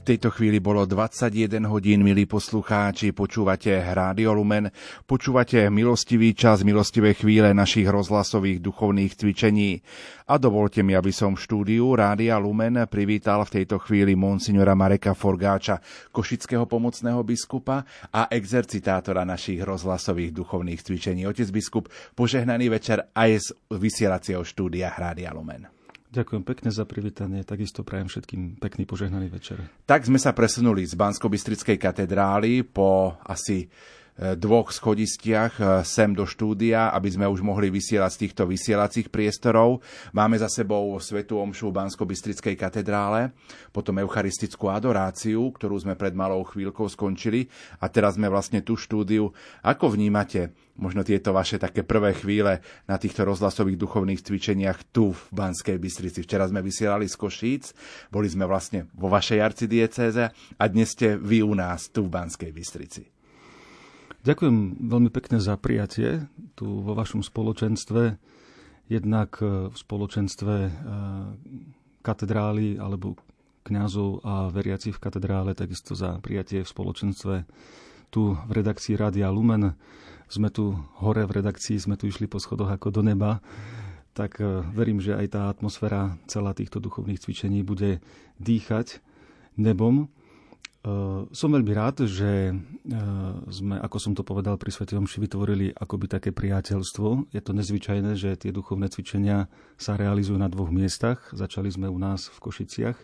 V tejto chvíli bolo 21 hodín, milí poslucháči, počúvate Rádio Lumen, počúvate milostivý čas, milostivé chvíle našich rozhlasových duchovných cvičení. A dovolte mi, aby som v štúdiu Rádia Lumen privítal v tejto chvíli monsignora Mareka Forgáča, košického pomocného biskupa a exercitátora našich rozhlasových duchovných cvičení. Otec biskup, požehnaný večer aj z vysielacieho štúdia Rádia Lumen. Ďakujem pekne za privítanie, takisto prajem všetkým pekný požehnaný večer. Tak sme sa presunuli z bansko katedrály po asi dvoch schodistiach e, sem do štúdia, aby sme už mohli vysielať z týchto vysielacích priestorov. Máme za sebou Svetu Omšu v bansko katedrále, potom eucharistickú adoráciu, ktorú sme pred malou chvíľkou skončili a teraz sme vlastne tu štúdiu. Ako vnímate možno tieto vaše také prvé chvíle na týchto rozhlasových duchovných cvičeniach tu v Banskej Bystrici. Včera sme vysielali z Košíc, boli sme vlastne vo vašej arcidiecéze a dnes ste vy u nás tu v Banskej Bystrici. Ďakujem veľmi pekne za prijatie tu vo vašom spoločenstve. Jednak e, v spoločenstve e, katedrály alebo kňazov a veriacich v katedrále, takisto za prijatie v spoločenstve tu v redakcii Rádia Lumen sme tu hore v redakcii, sme tu išli po schodoch ako do neba, tak e, verím, že aj tá atmosféra celá týchto duchovných cvičení bude dýchať nebom. E, som veľmi rád, že e, sme, ako som to povedal pri Svetom Omši, vytvorili akoby také priateľstvo. Je to nezvyčajné, že tie duchovné cvičenia sa realizujú na dvoch miestach. Začali sme u nás v Košiciach,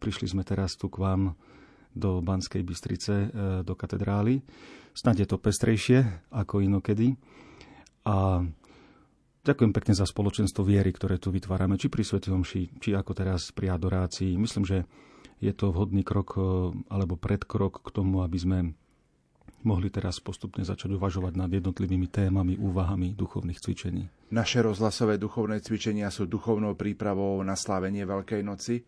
prišli sme teraz tu k vám do Banskej Bystrice, do katedrály. Snad je to pestrejšie ako inokedy. A ďakujem pekne za spoločenstvo viery, ktoré tu vytvárame, či pri Svetom ši, či ako teraz pri adorácii. Myslím, že je to vhodný krok e, alebo predkrok k tomu, aby sme mohli teraz postupne začať uvažovať nad jednotlivými témami, úvahami duchovných cvičení. Naše rozhlasové duchovné cvičenia sú duchovnou prípravou na slávenie Veľkej noci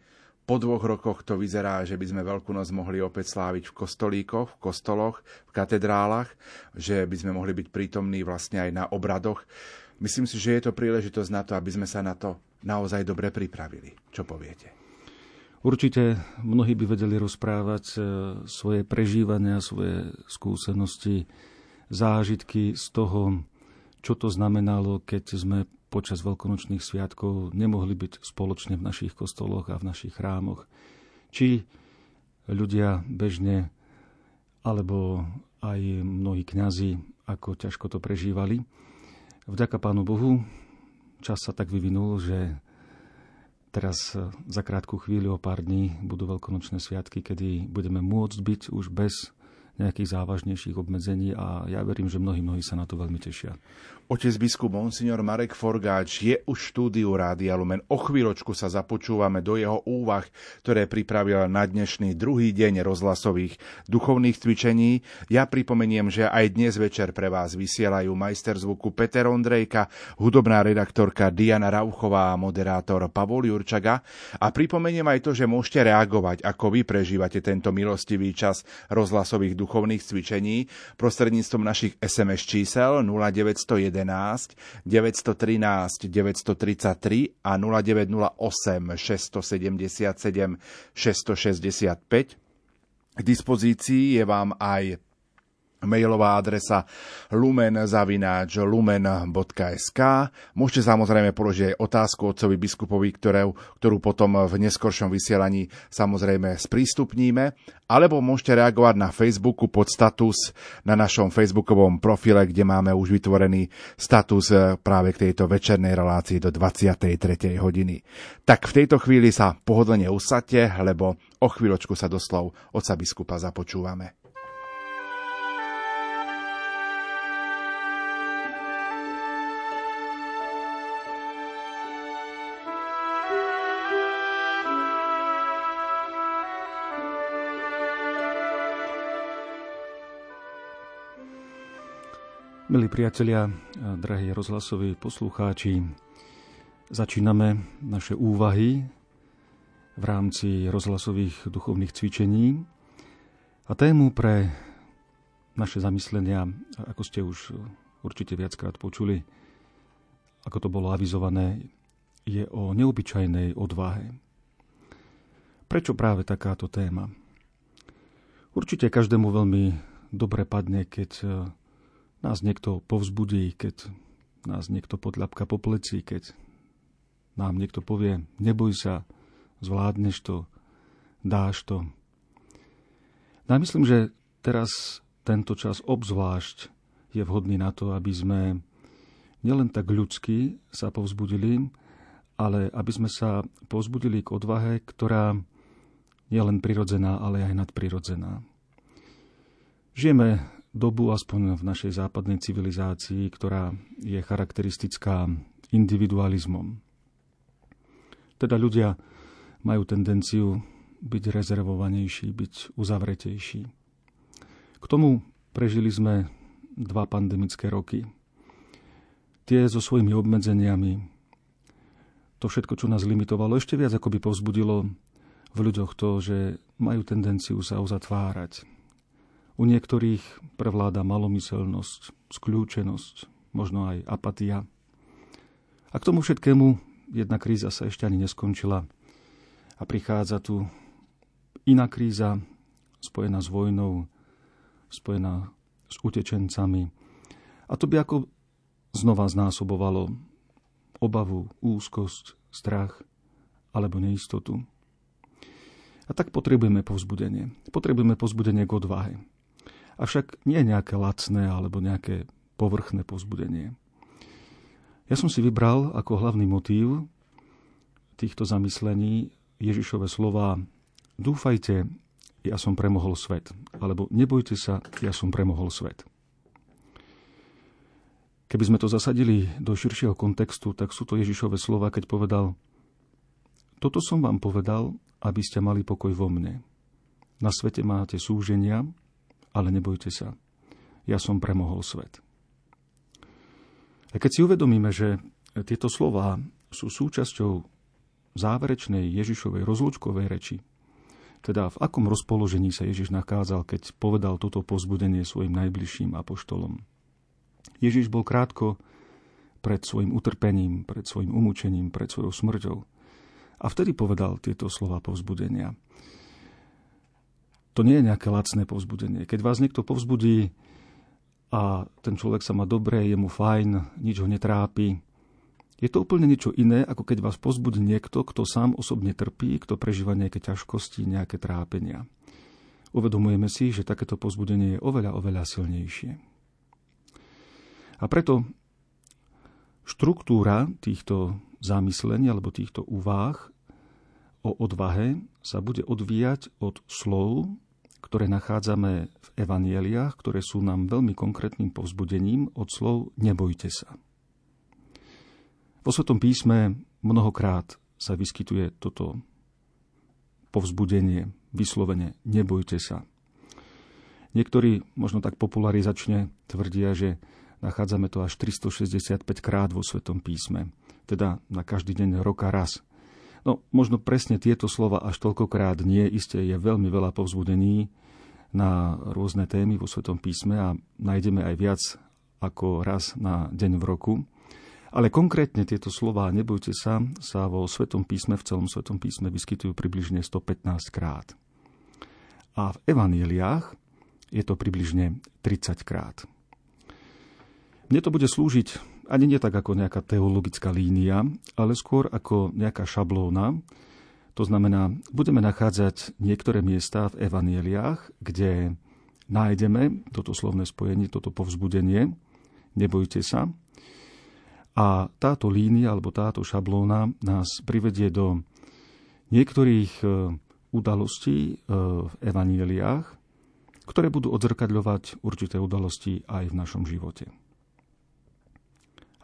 po dvoch rokoch to vyzerá, že by sme Veľkú noc mohli opäť sláviť v kostolíkoch, v kostoloch, v katedrálach, že by sme mohli byť prítomní vlastne aj na obradoch. Myslím si, že je to príležitosť na to, aby sme sa na to naozaj dobre pripravili. Čo poviete? Určite mnohí by vedeli rozprávať e, svoje prežívania, svoje skúsenosti, zážitky z toho, čo to znamenalo, keď sme počas veľkonočných sviatkov nemohli byť spoločne v našich kostoloch a v našich chrámoch. Či ľudia bežne, alebo aj mnohí kňazi, ako ťažko to prežívali. Vďaka Pánu Bohu čas sa tak vyvinul, že teraz za krátku chvíľu o pár dní budú veľkonočné sviatky, kedy budeme môcť byť už bez nejakých závažnejších obmedzení a ja verím, že mnohí, mnohí sa na to veľmi tešia. Otec biskup Monsignor Marek Forgáč je už v štúdiu Rádia Lumen. O chvíľočku sa započúvame do jeho úvah, ktoré pripravil na dnešný druhý deň rozhlasových duchovných cvičení. Ja pripomeniem, že aj dnes večer pre vás vysielajú majster zvuku Peter Ondrejka, hudobná redaktorka Diana Rauchová a moderátor Pavol Jurčaga. A pripomeniem aj to, že môžete reagovať, ako vy prežívate tento milostivý čas rozhlasových duchovných cvičení prostredníctvom našich SMS čísel 0911 913 933 a 0908 677 665. K dispozícii je vám aj mailová adresa lumen.lumen.sk. Môžete samozrejme položiť aj otázku otcovi biskupovi, ktorú, ktorú potom v neskoršom vysielaní samozrejme sprístupníme, alebo môžete reagovať na Facebooku pod status na našom facebookovom profile, kde máme už vytvorený status eh, práve k tejto večernej relácii do 23. hodiny. Tak v tejto chvíli sa pohodlne usadte, lebo o chvíľočku sa doslov otca biskupa započúvame. Milí priatelia, drahí rozhlasoví poslucháči, začíname naše úvahy v rámci rozhlasových duchovných cvičení a tému pre naše zamyslenia, ako ste už určite viackrát počuli, ako to bolo avizované, je o neobyčajnej odvahe. Prečo práve takáto téma? Určite každému veľmi dobre padne, keď e, nás niekto povzbudí, keď nás niekto podľapka po pleci, keď nám niekto povie, neboj sa, zvládneš to, dáš to. No myslím, že teraz tento čas obzvlášť je vhodný na to, aby sme nielen tak ľudsky sa povzbudili, ale aby sme sa povzbudili k odvahe, ktorá nie len prirodzená, ale aj nadprirodzená. Žijeme dobu, aspoň v našej západnej civilizácii, ktorá je charakteristická individualizmom. Teda ľudia majú tendenciu byť rezervovanejší, byť uzavretejší. K tomu prežili sme dva pandemické roky. Tie so svojimi obmedzeniami, to všetko, čo nás limitovalo, ešte viac ako by povzbudilo v ľuďoch to, že majú tendenciu sa uzatvárať. U niektorých prevláda malomyselnosť, skľúčenosť, možno aj apatia. A k tomu všetkému jedna kríza sa ešte ani neskončila a prichádza tu iná kríza spojená s vojnou, spojená s utečencami. A to by ako znova znásobovalo obavu, úzkosť, strach alebo neistotu. A tak potrebujeme povzbudenie. Potrebujeme povzbudenie k odvahe. Avšak nie nejaké lacné alebo nejaké povrchné povzbudenie. Ja som si vybral ako hlavný motív týchto zamyslení Ježišove slova Dúfajte, ja som premohol svet. Alebo nebojte sa, ja som premohol svet. Keby sme to zasadili do širšieho kontextu, tak sú to Ježišove slova, keď povedal Toto som vám povedal, aby ste mali pokoj vo mne. Na svete máte súženia, ale nebojte sa. Ja som premohol svet. A keď si uvedomíme, že tieto slova sú súčasťou záverečnej Ježišovej rozlúčkovej reči, teda v akom rozpoložení sa Ježiš nachádzal, keď povedal toto pozbudenie svojim najbližším apoštolom. Ježiš bol krátko pred svojim utrpením, pred svojim umúčením, pred svojou smrťou. A vtedy povedal tieto slova povzbudenia. To nie je nejaké lacné povzbudenie. Keď vás niekto povzbudí a ten človek sa má dobre, je mu fajn, nič ho netrápi, je to úplne niečo iné, ako keď vás pozbudí niekto, kto sám osobne trpí, kto prežíva nejaké ťažkosti, nejaké trápenia. Uvedomujeme si, že takéto pozbudenie je oveľa, oveľa silnejšie. A preto štruktúra týchto zamyslení alebo týchto úvah o odvahe sa bude odvíjať od slov, ktoré nachádzame v evanieliach, ktoré sú nám veľmi konkrétnym povzbudením od slov nebojte sa. Vo Svetom písme mnohokrát sa vyskytuje toto povzbudenie, vyslovene nebojte sa. Niektorí možno tak popularizačne tvrdia, že nachádzame to až 365 krát vo Svetom písme, teda na každý deň roka raz. No, možno presne tieto slova až toľkokrát nie, iste je veľmi veľa povzbudení na rôzne témy vo Svetom písme a nájdeme aj viac ako raz na deň v roku. Ale konkrétne tieto slova, nebojte sa, sa vo Svetom písme, v celom Svetom písme vyskytujú približne 115 krát. A v evaníliách je to približne 30 krát. Mne to bude slúžiť ani nie tak ako nejaká teologická línia, ale skôr ako nejaká šablóna. To znamená, budeme nachádzať niektoré miesta v evanieliách, kde nájdeme toto slovné spojenie, toto povzbudenie, nebojte sa. A táto línia alebo táto šablóna nás privedie do niektorých e, udalostí e, v evanieliách, ktoré budú odzrkadľovať určité udalosti aj v našom živote.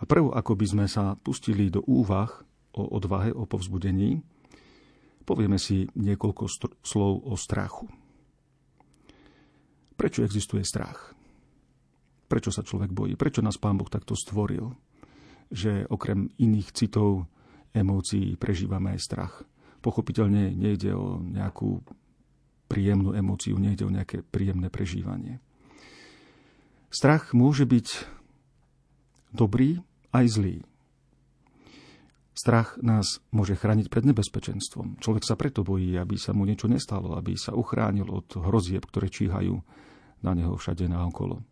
A prv, ako by sme sa pustili do úvah o odvahe, o povzbudení, povieme si niekoľko str- slov o strachu. Prečo existuje strach? Prečo sa človek bojí? Prečo nás Pán Boh takto stvoril? Že okrem iných citov, emócií prežívame aj strach. Pochopiteľne nejde o nejakú príjemnú emóciu, nejde o nejaké príjemné prežívanie. Strach môže byť dobrý aj zlý. Strach nás môže chrániť pred nebezpečenstvom. Človek sa preto bojí, aby sa mu niečo nestalo, aby sa uchránil od hrozieb, ktoré číhajú na neho všade naokolo.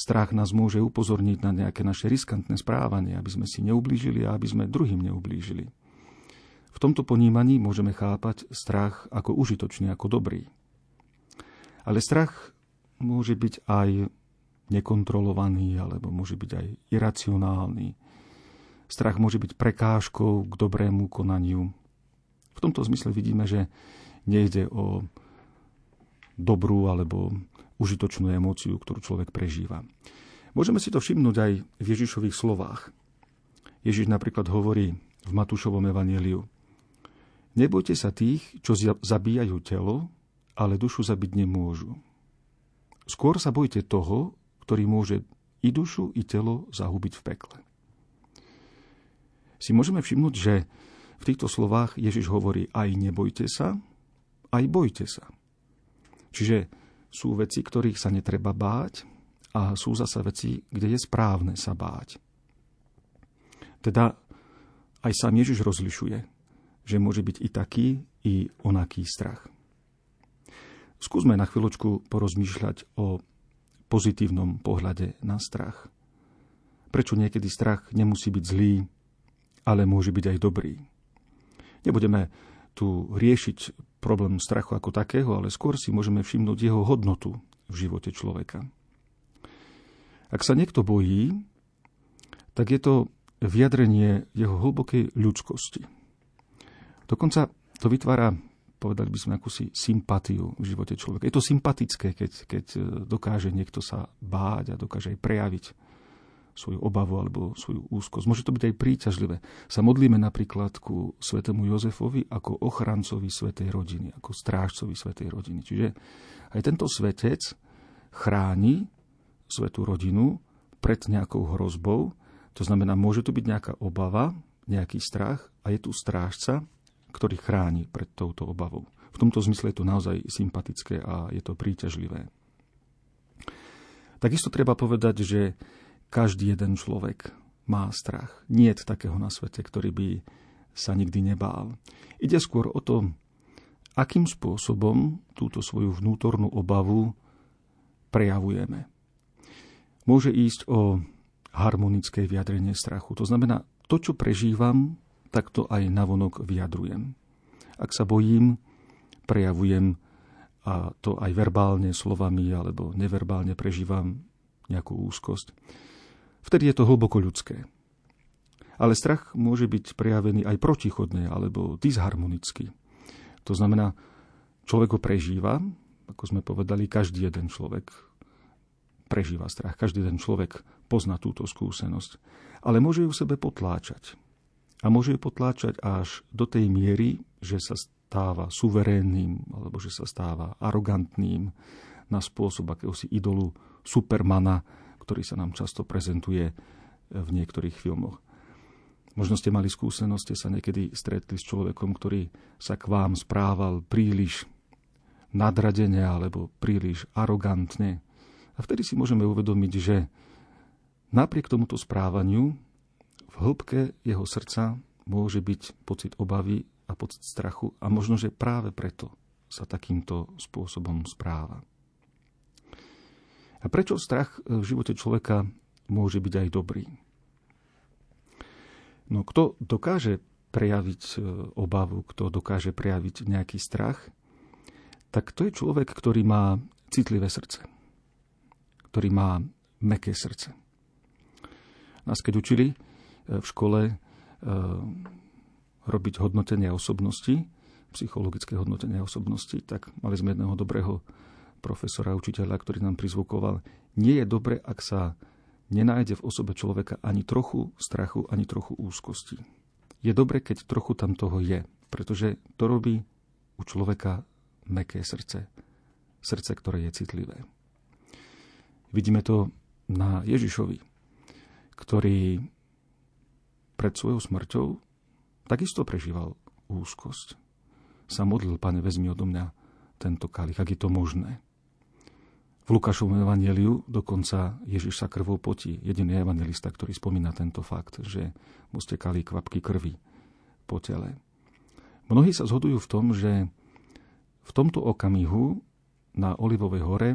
Strach nás môže upozorniť na nejaké naše riskantné správanie, aby sme si neublížili a aby sme druhým neublížili. V tomto ponímaní môžeme chápať strach ako užitočný, ako dobrý. Ale strach môže byť aj nekontrolovaný, alebo môže byť aj iracionálny. Strach môže byť prekážkou k dobrému konaniu. V tomto zmysle vidíme, že nejde o dobrú alebo užitočnú emóciu, ktorú človek prežíva. Môžeme si to všimnúť aj v Ježišových slovách. Ježiš napríklad hovorí v Matúšovom evaníliu Nebojte sa tých, čo zabíjajú telo, ale dušu zabiť nemôžu. Skôr sa bojte toho, ktorý môže i dušu, i telo zahubiť v pekle. Si môžeme všimnúť, že v týchto slovách Ježiš hovorí aj nebojte sa, aj bojte sa. Čiže sú veci, ktorých sa netreba báť a sú zasa veci, kde je správne sa báť. Teda aj sám Ježiš rozlišuje, že môže byť i taký, i onaký strach. Skúsme na chvíľočku porozmýšľať o pozitívnom pohľade na strach. Prečo niekedy strach nemusí byť zlý, ale môže byť aj dobrý. Nebudeme tu riešiť problém strachu ako takého, ale skôr si môžeme všimnúť jeho hodnotu v živote človeka. Ak sa niekto bojí, tak je to vyjadrenie jeho hlbokej ľudskosti. Dokonca to vytvára povedali by sme akúsi sympatiu v živote človeka. Je to sympatické, keď, keď e, dokáže niekto sa báť a dokáže aj prejaviť svoju obavu alebo svoju úzkosť. Môže to byť aj príťažlivé. Sa modlíme napríklad ku svetému Jozefovi ako ochrancovi svetej rodiny, ako strážcovi svetej rodiny. Čiže aj tento svetec chráni svetú rodinu pred nejakou hrozbou. To znamená, môže tu byť nejaká obava, nejaký strach a je tu strážca, ktorý chráni pred touto obavou. V tomto zmysle je to naozaj sympatické a je to príťažlivé. Takisto treba povedať, že každý jeden človek má strach. Nie je takého na svete, ktorý by sa nikdy nebál. Ide skôr o to, akým spôsobom túto svoju vnútornú obavu prejavujeme. Môže ísť o harmonické vyjadrenie strachu. To znamená, to, čo prežívam, tak to aj navonok vyjadrujem. Ak sa bojím, prejavujem a to aj verbálne slovami alebo neverbálne prežívam nejakú úzkosť. Vtedy je to hlboko ľudské. Ale strach môže byť prejavený aj protichodne alebo disharmonicky. To znamená, človek ho prežíva, ako sme povedali, každý jeden človek prežíva strach, každý jeden človek pozná túto skúsenosť, ale môže ju v sebe potláčať a môže ju potláčať až do tej miery, že sa stáva suverénnym alebo že sa stáva arogantným na spôsob akéhosi idolu Supermana, ktorý sa nám často prezentuje v niektorých filmoch. Možno ste mali skúsenosť, ste sa niekedy stretli s človekom, ktorý sa k vám správal príliš nadradene alebo príliš arogantne. A vtedy si môžeme uvedomiť, že napriek tomuto správaniu v hĺbke jeho srdca môže byť pocit obavy a pocit strachu a možno, že práve preto sa takýmto spôsobom správa. A prečo strach v živote človeka môže byť aj dobrý? No kto dokáže prejaviť e, obavu, kto dokáže prejaviť nejaký strach, tak to je človek, ktorý má citlivé srdce, ktorý má meké srdce. Nás keď učili, v škole e, robiť hodnotenie osobnosti, psychologické hodnotenie osobnosti, tak mali sme jedného dobrého profesora, učiteľa, ktorý nám prizvukoval, nie je dobre, ak sa nenájde v osobe človeka ani trochu strachu, ani trochu úzkosti. Je dobre, keď trochu tam toho je, pretože to robí u človeka meké srdce. Srdce, ktoré je citlivé. Vidíme to na Ježišovi, ktorý pred svojou smrťou takisto prežíval úzkosť. Sa modlil, pane, vezmi odo mňa tento kalich, ak je to možné. V Lukášovom evaneliu dokonca Ježiš sa krvou potí. Jediný evangelista, ktorý spomína tento fakt, že mu stekali kvapky krvi po tele. Mnohí sa zhodujú v tom, že v tomto okamihu na Olivovej hore,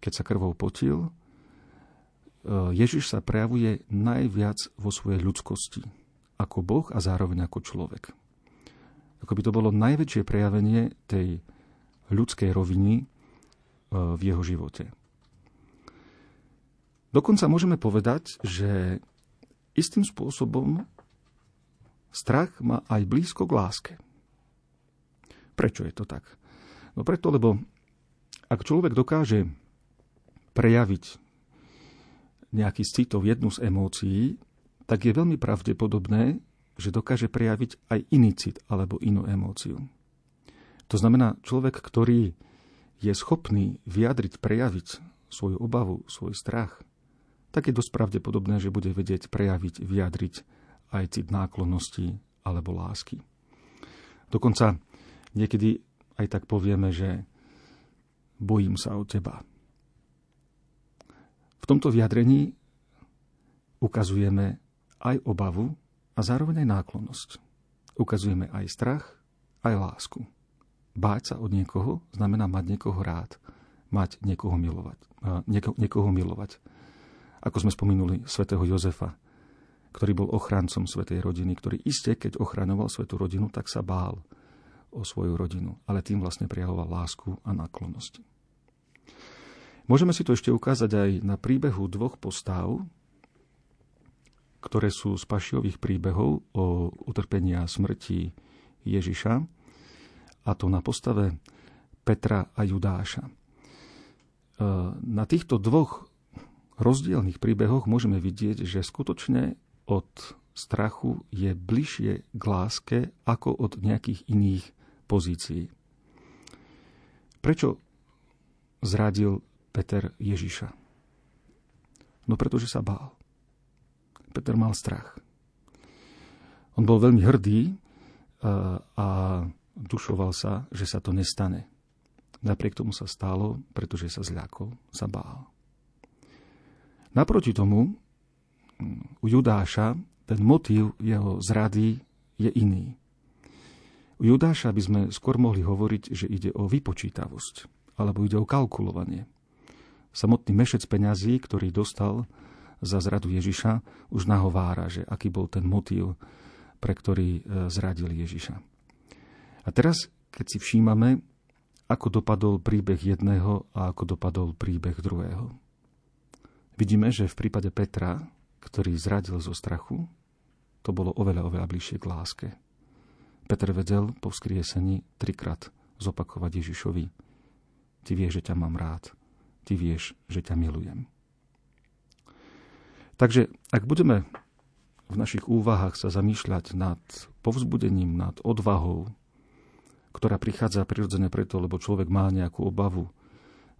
keď sa krvou potil, Ježiš sa prejavuje najviac vo svojej ľudskosti, ako Boh a zároveň ako človek. Ako by to bolo najväčšie prejavenie tej ľudskej roviny e, v jeho živote. Dokonca môžeme povedať, že istým spôsobom strach má aj blízko k láske. Prečo je to tak? No preto, lebo ak človek dokáže prejaviť nejaký z citov, jednu z emócií, tak je veľmi pravdepodobné, že dokáže prejaviť aj iný cit alebo inú emóciu. To znamená, človek, ktorý je schopný vyjadriť, prejaviť svoju obavu, svoj strach, tak je dosť pravdepodobné, že bude vedieť prejaviť, vyjadriť aj cit náklonnosti alebo lásky. Dokonca niekedy aj tak povieme, že bojím sa o teba. V tomto vyjadrení ukazujeme aj obavu a zároveň aj náklonnosť. Ukazujeme aj strach, aj lásku. Báť sa od niekoho znamená mať niekoho rád, mať niekoho milovať. Nieko, niekoho milovať. Ako sme spomenuli svätého Jozefa, ktorý bol ochrancom svetej rodiny, ktorý iste, keď ochraňoval svetú rodinu, tak sa bál o svoju rodinu, ale tým vlastne prijavoval lásku a náklonnosť. Môžeme si to ešte ukázať aj na príbehu dvoch postav, ktoré sú z pašiových príbehov o utrpení a smrti Ježiša, a to na postave Petra a Judáša. E, na týchto dvoch rozdielných príbehoch môžeme vidieť, že skutočne od strachu je bližšie k láske ako od nejakých iných pozícií. Prečo zradil Peter Ježiša? No pretože sa bál. Peter mal strach. On bol veľmi hrdý e, a dušoval sa, že sa to nestane. Napriek tomu sa stalo, pretože sa zľakol, sa bál. Naproti tomu u Judáša ten motív jeho zrady je iný. U Judáša by sme skôr mohli hovoriť, že ide o vypočítavosť, alebo ide o kalkulovanie. Samotný mešec peňazí, ktorý dostal za zradu Ježiša, už nahovára, že aký bol ten motív, pre ktorý e, zradil Ježiša. A teraz, keď si všímame, ako dopadol príbeh jedného a ako dopadol príbeh druhého. Vidíme, že v prípade Petra ktorý zradil zo strachu, to bolo oveľa, oveľa bližšie k láske. Peter vedel po vzkriesení trikrát zopakovať Ježišovi. Ty vieš, že ťa mám rád. Ty vieš, že ťa milujem. Takže ak budeme v našich úvahách sa zamýšľať nad povzbudením, nad odvahou, ktorá prichádza prirodzene preto, lebo človek má nejakú obavu,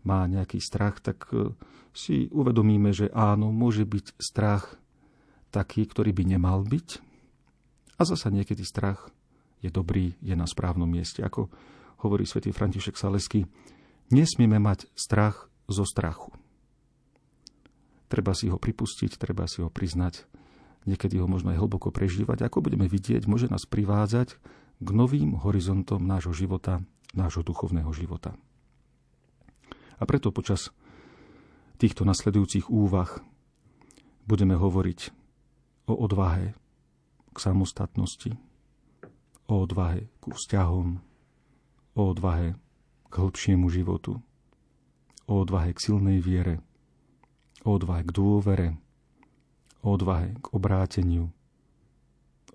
má nejaký strach, tak e, si uvedomíme, že áno, môže byť strach taký, ktorý by nemal byť. A zasa niekedy strach je dobrý, je na správnom mieste. Ako hovorí svätý František Salesky, nesmieme mať strach zo strachu. Treba si ho pripustiť, treba si ho priznať, niekedy ho možno aj hlboko prežívať. Ako budeme vidieť, môže nás privádzať k novým horizontom nášho života, nášho duchovného života. A preto počas týchto nasledujúcich úvah budeme hovoriť o odvahe k samostatnosti, o odvahe k vzťahom, o odvahe k hĺbšiemu životu, o odvahe k silnej viere, o odvahe k dôvere, o odvahe k obráteniu,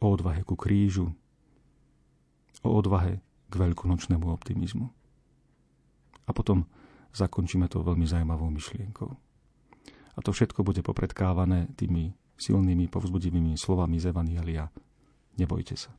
o odvahe ku krížu, o odvahe k veľkonočnému optimizmu. A potom zakončíme to veľmi zaujímavou myšlienkou. A to všetko bude popredkávané tými silnými, povzbudivými slovami z Evanielia. Nebojte sa.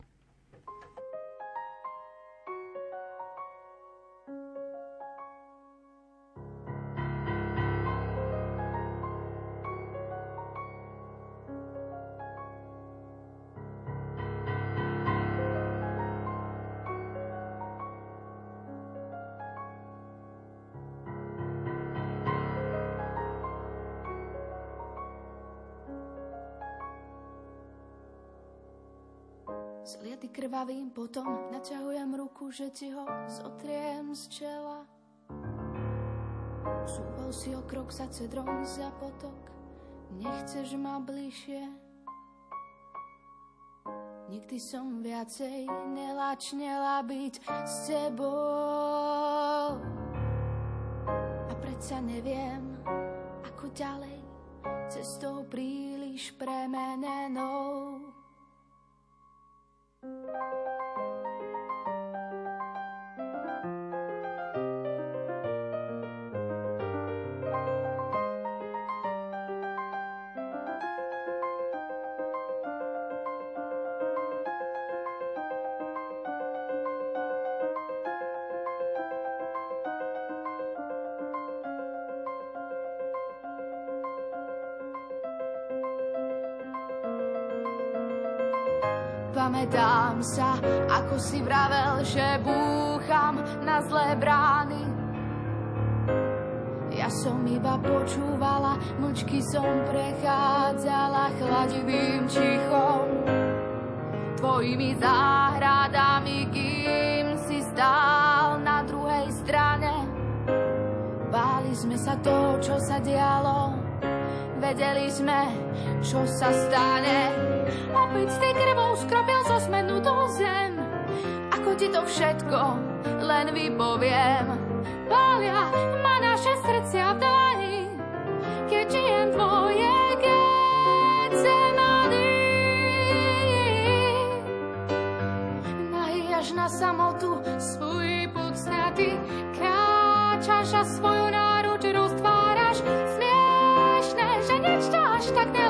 Naťahujem ruku, že ti ho zotriem z čela. Súval si o krok za cedrom za potok, nechceš ma bližšie. Nikdy som viacej nelačnela byť s tebou. A predsa neviem, ako ďalej, cestou príliš premenenou. Sa, ako si vravel, že búcham na zlé brány. Ja som iba počúvala, mlčky som prechádzala chladivým čichom. Tvojimi záhradami, kým si stál na druhej strane. Báli sme sa to, čo sa dialo, vedeli sme, čo sa stane. Opäť s tej krvou skropil zo tú zem. Ako ti to všetko len vypoviem. Pália ma naše srdcia v dlani, keď žijem tvoje Getsemany. Nahý až na samotu svoj pucňatý, kráčaš a svoju náruč roztváraš. Smiešne, že nič až tak neláka,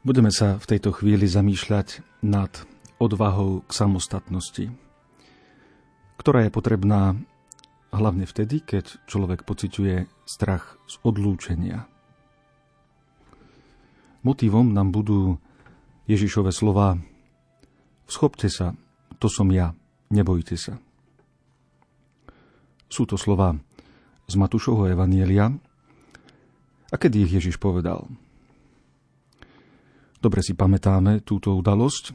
Budeme sa v tejto chvíli zamýšľať nad odvahou k samostatnosti, ktorá je potrebná hlavne vtedy, keď človek pociťuje strach z odlúčenia. Motívom nám budú Ježišove slova Schopte sa, to som ja, nebojte sa. Sú to slova z Matúšovho Evanielia. A kedy ich Ježiš povedal? Dobre si pamätáme túto udalosť.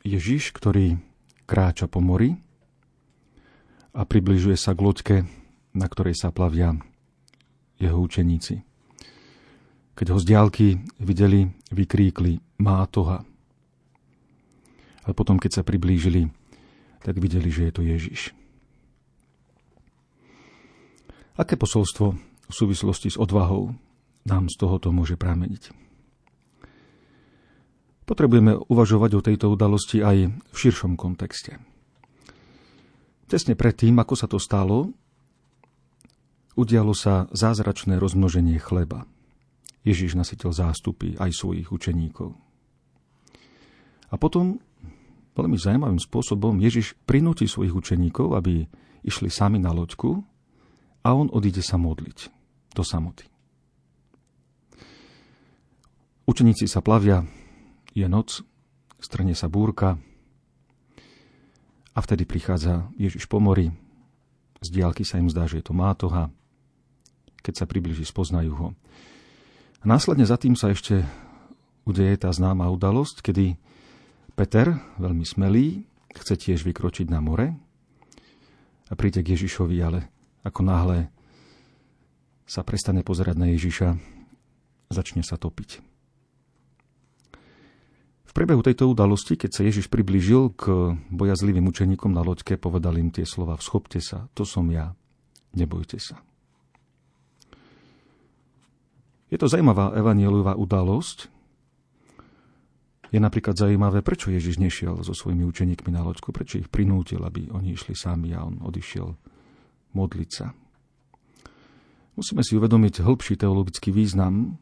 Ježiš, ktorý kráča po mori, a približuje sa k loďke, na ktorej sa plavia jeho učeníci. Keď ho z diálky videli, vykríkli Mátoha. Ale potom, keď sa priblížili, tak videli, že je to Ježiš. Aké posolstvo v súvislosti s odvahou nám z tohoto môže prameniť? Potrebujeme uvažovať o tejto udalosti aj v širšom kontexte. Tesne predtým, ako sa to stalo, udialo sa zázračné rozmnoženie chleba. Ježiš nasytil zástupy aj svojich učeníkov. A potom veľmi zaujímavým spôsobom Ježiš prinúti svojich učeníkov, aby išli sami na loďku a on odíde sa modliť do samoty. Učeníci sa plavia, je noc, strne sa búrka, a vtedy prichádza Ježiš po mori. Z diálky sa im zdá, že je to mátoha. Keď sa približí, spoznajú ho. A následne za tým sa ešte udeje tá známa udalosť, kedy Peter, veľmi smelý, chce tiež vykročiť na more a príde k Ježišovi, ale ako náhle sa prestane pozerať na Ježiša, začne sa topiť priebehu tejto udalosti, keď sa Ježiš priblížil k bojazlivým učeníkom na loďke, povedal im tie slova, vschopte sa, to som ja, nebojte sa. Je to zaujímavá evanielová udalosť. Je napríklad zaujímavé, prečo Ježiš nešiel so svojimi učeníkmi na loďku, prečo ich prinútil, aby oni išli sami a on odišiel modliť sa. Musíme si uvedomiť hĺbší teologický význam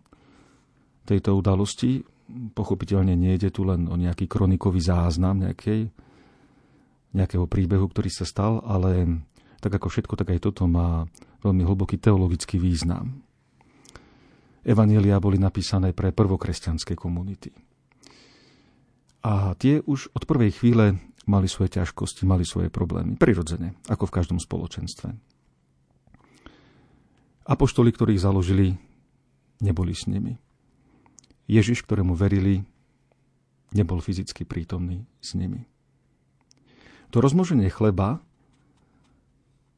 tejto udalosti, pochopiteľne nejde tu len o nejaký kronikový záznam nejakej, nejakého príbehu, ktorý sa stal, ale tak ako všetko, tak aj toto má veľmi hlboký teologický význam. Evanielia boli napísané pre prvokresťanské komunity. A tie už od prvej chvíle mali svoje ťažkosti, mali svoje problémy. Prirodzene, ako v každom spoločenstve. Apoštoli, ktorých založili, neboli s nimi. Ježiš, ktorému verili, nebol fyzicky prítomný s nimi. To rozmnoženie chleba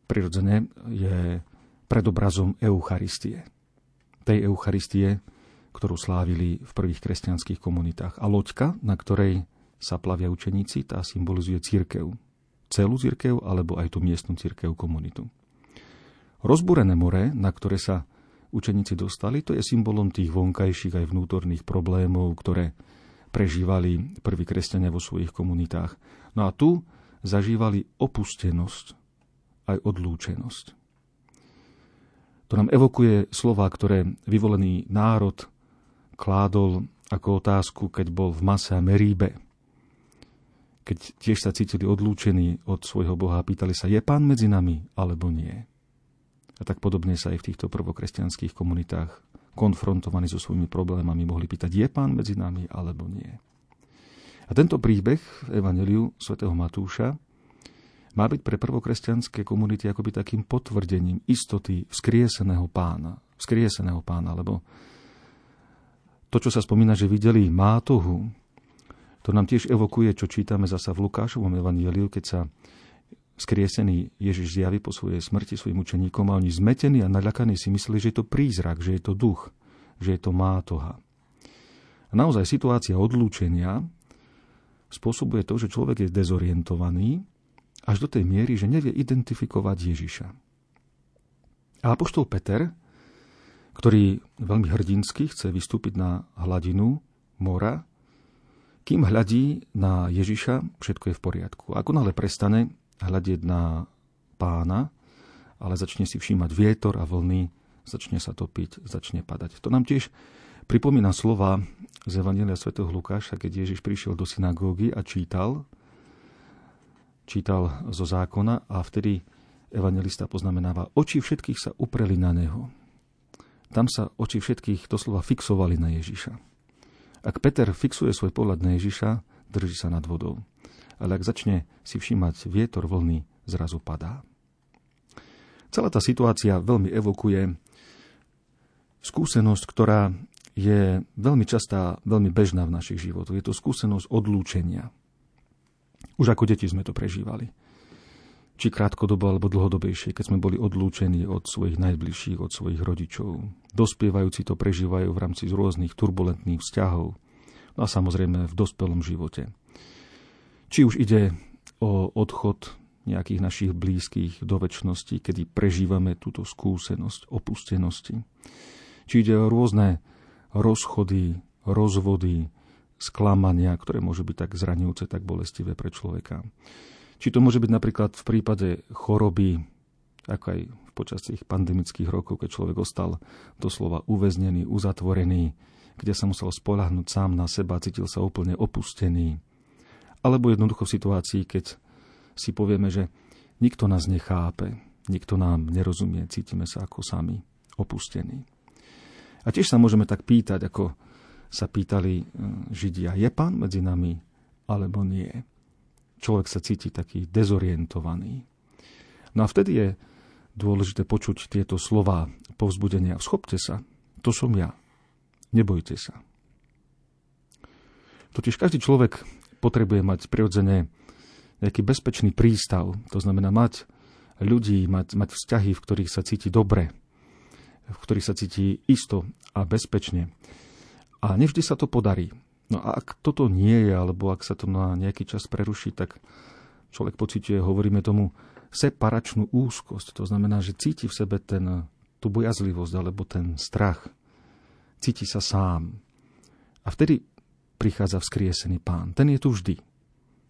prirodzene je predobrazom Eucharistie. Tej Eucharistie, ktorú slávili v prvých kresťanských komunitách. A loďka, na ktorej sa plavia učeníci, tá symbolizuje církev. Celú církev, alebo aj tú miestnu církev komunitu. Rozbúrené more, na ktoré sa učeníci dostali, to je symbolom tých vonkajších aj vnútorných problémov, ktoré prežívali prví kresťania vo svojich komunitách. No a tu zažívali opustenosť aj odlúčenosť. To nám evokuje slova, ktoré vyvolený národ kládol ako otázku, keď bol v Mase a Meríbe. Keď tiež sa cítili odlúčení od svojho Boha pýtali sa, je pán medzi nami alebo nie. A tak podobne sa aj v týchto prvokresťanských komunitách konfrontovaní so svojimi problémami mohli pýtať, je pán medzi nami alebo nie. A tento príbeh v Evangeliu svätého Matúša má byť pre prvokresťanské komunity akoby takým potvrdením istoty vzkrieseného pána. Vzkrieseného pána, lebo to, čo sa spomína, že videli mátohu, to nám tiež evokuje, čo čítame zasa v Lukášovom evangeliu, keď sa skriesený Ježiš zjaví po svojej smrti svojim učeníkom a oni zmetení a naľakaní si mysleli, že je to prízrak, že je to duch, že je to mátoha. A naozaj situácia odlúčenia spôsobuje to, že človek je dezorientovaný až do tej miery, že nevie identifikovať Ježiša. A apoštol Peter, ktorý veľmi hrdinsky chce vystúpiť na hladinu mora, kým hľadí na Ježiša, všetko je v poriadku. Ako náhle prestane hľadieť na pána, ale začne si všímať vietor a vlny, začne sa topiť, začne padať. To nám tiež pripomína slova z Evangelia sv. Lukáša, keď Ježiš prišiel do synagógy a čítal, čítal zo zákona a vtedy evangelista poznamenáva, oči všetkých sa upreli na neho. Tam sa oči všetkých doslova fixovali na Ježiša. Ak Peter fixuje svoj pohľad na Ježiša, drží sa nad vodou ale ak začne si všímať vietor vlny, zrazu padá. Celá tá situácia veľmi evokuje skúsenosť, ktorá je veľmi častá, veľmi bežná v našich životoch. Je to skúsenosť odlúčenia. Už ako deti sme to prežívali. či krátkodobo alebo dlhodobejšie, keď sme boli odlúčení od svojich najbližších, od svojich rodičov. Dospievajúci to prežívajú v rámci rôznych turbulentných vzťahov. No a samozrejme v dospelom živote. Či už ide o odchod nejakých našich blízkych do väčšnosti, kedy prežívame túto skúsenosť opustenosti. Či ide o rôzne rozchody, rozvody, sklamania, ktoré môžu byť tak zraňujúce, tak bolestivé pre človeka. Či to môže byť napríklad v prípade choroby, ako aj počas tých pandemických rokov, keď človek ostal doslova uväznený, uzatvorený, kde sa musel spolahnúť sám na seba, cítil sa úplne opustený. Alebo jednoducho v situácii, keď si povieme, že nikto nás nechápe, nikto nám nerozumie, cítime sa ako sami, opustení. A tiež sa môžeme tak pýtať, ako sa pýtali e, Židia, je pán medzi nami alebo nie? Človek sa cíti taký dezorientovaný. No a vtedy je dôležité počuť tieto slova povzbudenia. Schopte sa, to som ja. Nebojte sa. Totiž každý človek potrebuje mať prirodzene nejaký bezpečný prístav. To znamená mať ľudí, mať, mať vzťahy, v ktorých sa cíti dobre, v ktorých sa cíti isto a bezpečne. A nevždy sa to podarí. No a ak toto nie je, alebo ak sa to na nejaký čas preruší, tak človek pociťuje, hovoríme tomu, separačnú úzkosť. To znamená, že cíti v sebe ten, tú bojazlivosť alebo ten strach. Cíti sa sám. A vtedy prichádza vzkriesený pán. Ten je tu vždy.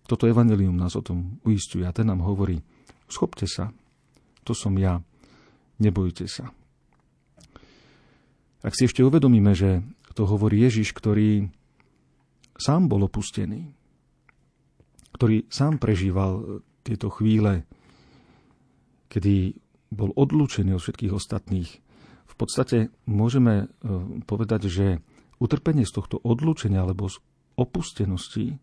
Toto evanelium nás o tom uistuje a ten nám hovorí, schopte sa, to som ja, nebojte sa. Ak si ešte uvedomíme, že to hovorí Ježiš, ktorý sám bol opustený, ktorý sám prežíval tieto chvíle, kedy bol odlúčený od všetkých ostatných. V podstate môžeme e, povedať, že utrpenie z tohto odlúčenia alebo z opustenosti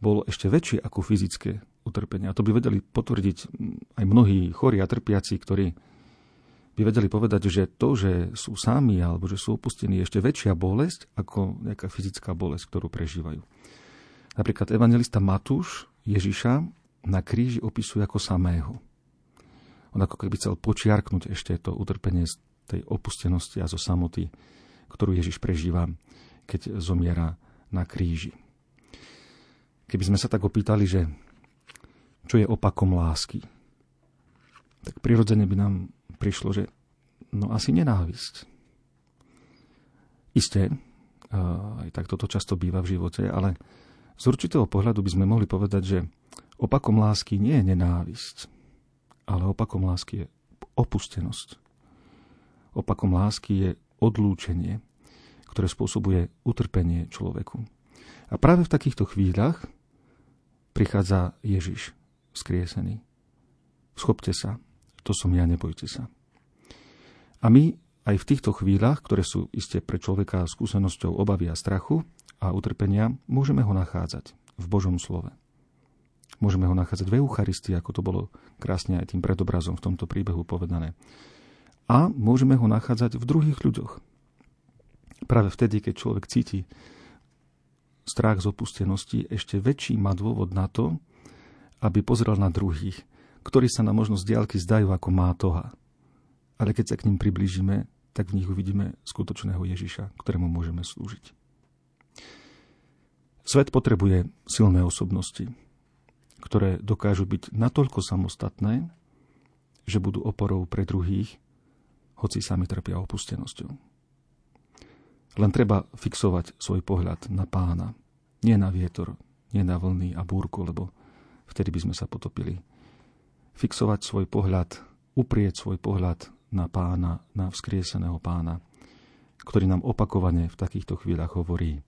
bol ešte väčší ako fyzické utrpenie. A to by vedeli potvrdiť aj mnohí chorí a trpiaci, ktorí by vedeli povedať, že to, že sú sami alebo že sú opustení, je ešte väčšia bolesť ako nejaká fyzická bolesť, ktorú prežívajú. Napríklad evangelista Matúš Ježiša na kríži opisuje ako samého. On ako keby chcel počiarknúť ešte to utrpenie z tej opustenosti a zo samoty, ktorú Ježiš prežíva, keď zomiera na kríži. Keby sme sa tak opýtali, že čo je opakom lásky, tak prirodzene by nám prišlo, že no asi nenávisť. Isté, aj tak toto často býva v živote, ale z určitého pohľadu by sme mohli povedať, že opakom lásky nie je nenávisť, ale opakom lásky je opustenosť. Opakom lásky je odlúčenie, ktoré spôsobuje utrpenie človeku. A práve v takýchto chvíľach prichádza Ježiš skriesený. Schopte sa, to som ja, nebojte sa. A my aj v týchto chvíľach, ktoré sú iste pre človeka skúsenosťou obavy a strachu a utrpenia, môžeme ho nachádzať v Božom slove. Môžeme ho nachádzať v Eucharistii, ako to bolo krásne aj tým predobrazom v tomto príbehu povedané. A môžeme ho nachádzať v druhých ľuďoch. Práve vtedy, keď človek cíti strach z opustenosti, ešte väčší má dôvod na to, aby pozrel na druhých, ktorí sa na možno z diálky zdajú ako má toha. Ale keď sa k ním priblížime, tak v nich uvidíme skutočného Ježiša, ktorému môžeme slúžiť. Svet potrebuje silné osobnosti, ktoré dokážu byť natoľko samostatné, že budú oporou pre druhých, hoci sami trpia opustenosťou. Len treba fixovať svoj pohľad na pána, nie na vietor, nie na vlny a búrku, lebo vtedy by sme sa potopili. Fixovať svoj pohľad, uprieť svoj pohľad na pána, na vzkrieseného pána, ktorý nám opakovane v takýchto chvíľach hovorí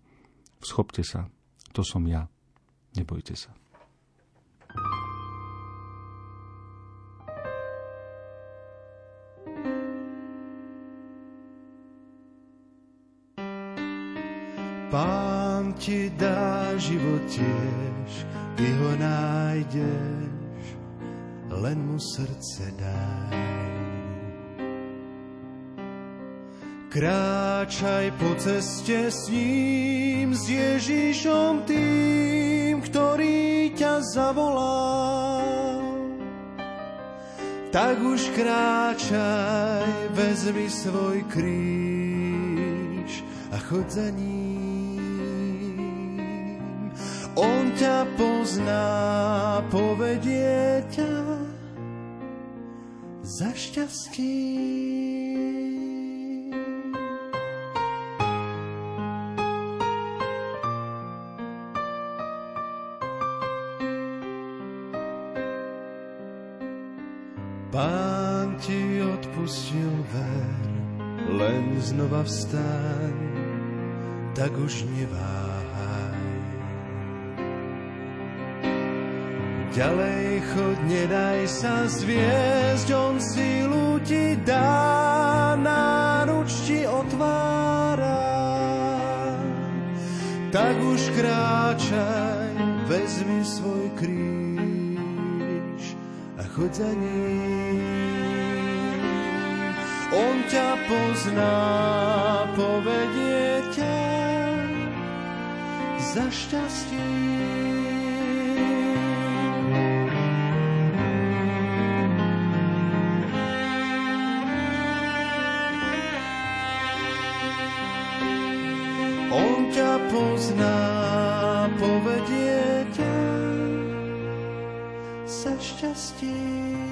Schopte sa, to som ja, nebojte sa. Ti dá život tiež, ty ho nájdeš, len mu srdce daj. Kráčaj po ceste s ním, s Ježišom tým, ktorý ťa zavolá. tak už kráčaj, vezmi svoj kríž a chod za ním. On ťa pozná, povedie ťa za šťastím. Pán ti odpustil ver, len znova vstaň, tak už neváhaj. Ďalej chod, nedaj sa zviesť, on sílu ti dá, náruč ti otvára. Tak už kráčaj, vezmi svoj kríž a chod za ním. On ťa pozná, povedie ťa za šťastie. Pozná, povedie ťa za šťastie.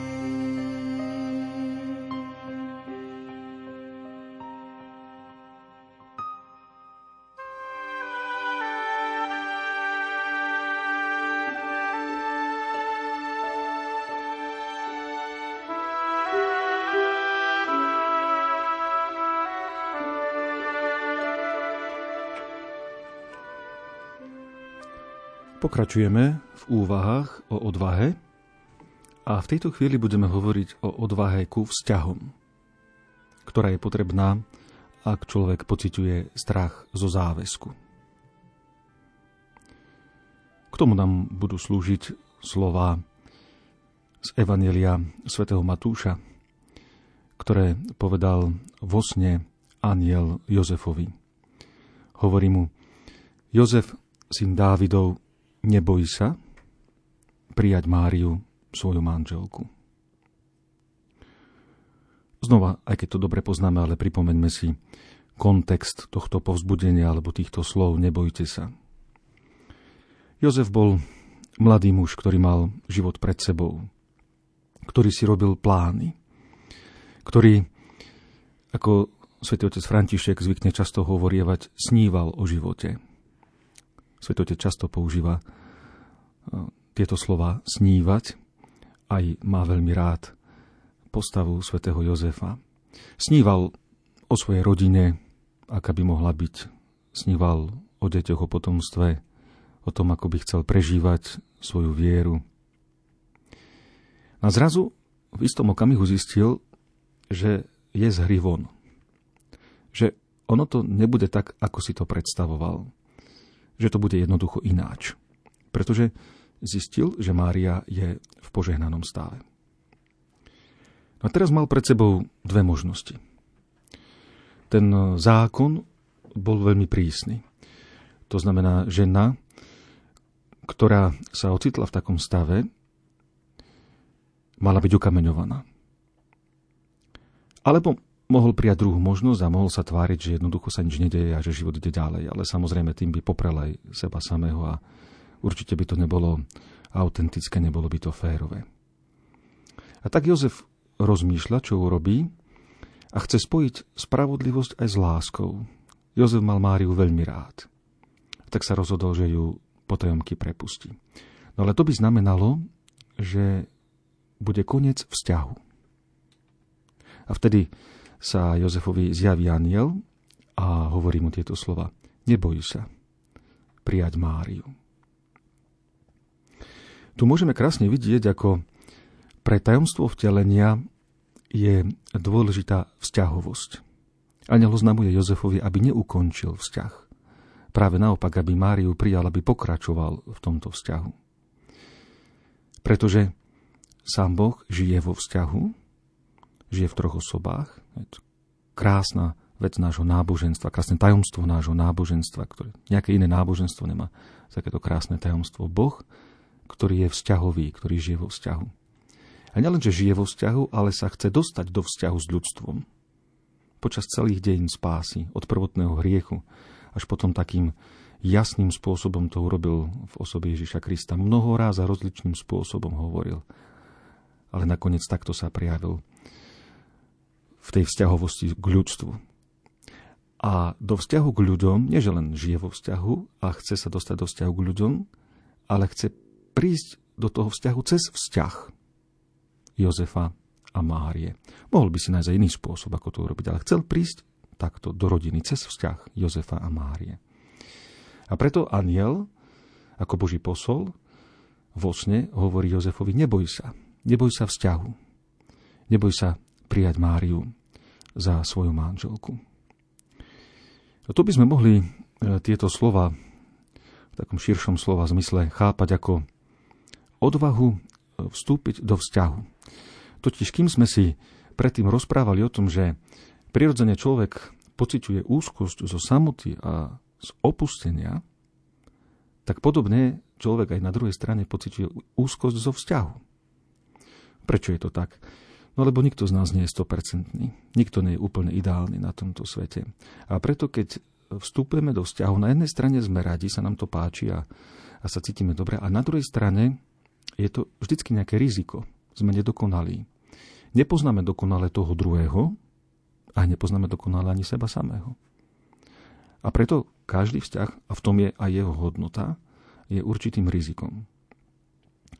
Pokračujeme v úvahách o odvahe a v tejto chvíli budeme hovoriť o odvahe ku vzťahom, ktorá je potrebná, ak človek pociťuje strach zo záväzku. K tomu nám budú slúžiť slova z Evanielia svätého Matúša, ktoré povedal vo sne aniel Jozefovi. Hovorí mu, Jozef, syn Dávidov, Neboj sa prijať Máriu, svoju manželku. Znova, aj keď to dobre poznáme, ale pripomeňme si kontext tohto povzbudenia alebo týchto slov Nebojte sa. Jozef bol mladý muž, ktorý mal život pred sebou, ktorý si robil plány, ktorý, ako svätý otec František zvykne často hovorievať, sníval o živote – Svetotec často používa e, tieto slova snívať, aj má veľmi rád postavu svätého Jozefa. Sníval o svojej rodine, aká by mohla byť. Sníval o deťoch, o potomstve, o tom, ako by chcel prežívať svoju vieru. A zrazu v istom okamihu zistil, že je z. Že ono to nebude tak, ako si to predstavoval že to bude jednoducho ináč. Pretože zistil, že Mária je v požehnanom stave. A teraz mal pred sebou dve možnosti. Ten zákon bol veľmi prísny. To znamená, žena, ktorá sa ocitla v takom stave, mala byť ukameňovaná. Alebo mohol prijať druhú možnosť a mohol sa tváriť, že jednoducho sa nič nedeje a že život ide ďalej. Ale samozrejme tým by poprel aj seba samého a určite by to nebolo autentické, nebolo by to férové. A tak Jozef rozmýšľa, čo urobí a chce spojiť spravodlivosť aj s láskou. Jozef mal Máriu veľmi rád. Tak sa rozhodol, že ju potajomky prepustí. No ale to by znamenalo, že bude koniec vzťahu. A vtedy sa Jozefovi zjaví aniel a hovorí mu tieto slova. Neboj sa prijať Máriu. Tu môžeme krásne vidieť, ako pre tajomstvo vtelenia je dôležitá vzťahovosť. Aniel oznamuje Jozefovi, aby neukončil vzťah. Práve naopak, aby Máriu prijal, aby pokračoval v tomto vzťahu. Pretože sám Boh žije vo vzťahu, žije v troch osobách. Krásna vec nášho náboženstva, krásne tajomstvo nášho náboženstva, ktoré nejaké iné náboženstvo nemá takéto krásne tajomstvo. Boh, ktorý je vzťahový, ktorý žije vo vzťahu. A nielen, že žije vo vzťahu, ale sa chce dostať do vzťahu s ľudstvom. Počas celých dejín spásy, od prvotného hriechu, až potom takým jasným spôsobom to urobil v osobe Ježiša Krista. Mnoho ráz a rozličným spôsobom hovoril. Ale nakoniec takto sa prijavil v tej vzťahovosti k ľudstvu. A do vzťahu k ľuďom, nie že len žije vo vzťahu a chce sa dostať do vzťahu k ľuďom, ale chce prísť do toho vzťahu cez vzťah Jozefa a Márie. Mohol by si nájsť aj iný spôsob, ako to urobiť, ale chcel prísť takto do rodiny cez vzťah Jozefa a Márie. A preto aniel, ako Boží posol, vo sne hovorí Jozefovi, neboj sa, neboj sa vzťahu, neboj sa prijať Máriu za svoju manželku. A tu by sme mohli e, tieto slova v takom širšom slova zmysle chápať ako odvahu e, vstúpiť do vzťahu. Totiž kým sme si predtým rozprávali o tom, že prirodzene človek pociťuje úzkosť zo samoty a z opustenia, tak podobne človek aj na druhej strane pociťuje úzkosť zo vzťahu. Prečo je to tak? No lebo nikto z nás nie je 100%. Nikto nie je úplne ideálny na tomto svete. A preto keď vstúpeme do vzťahu, na jednej strane sme radi, sa nám to páči a, a sa cítime dobre, a na druhej strane je to vždycky nejaké riziko. Sme nedokonalí. Nepoznáme dokonale toho druhého a nepoznáme dokonale ani seba samého. A preto každý vzťah, a v tom je aj jeho hodnota, je určitým rizikom.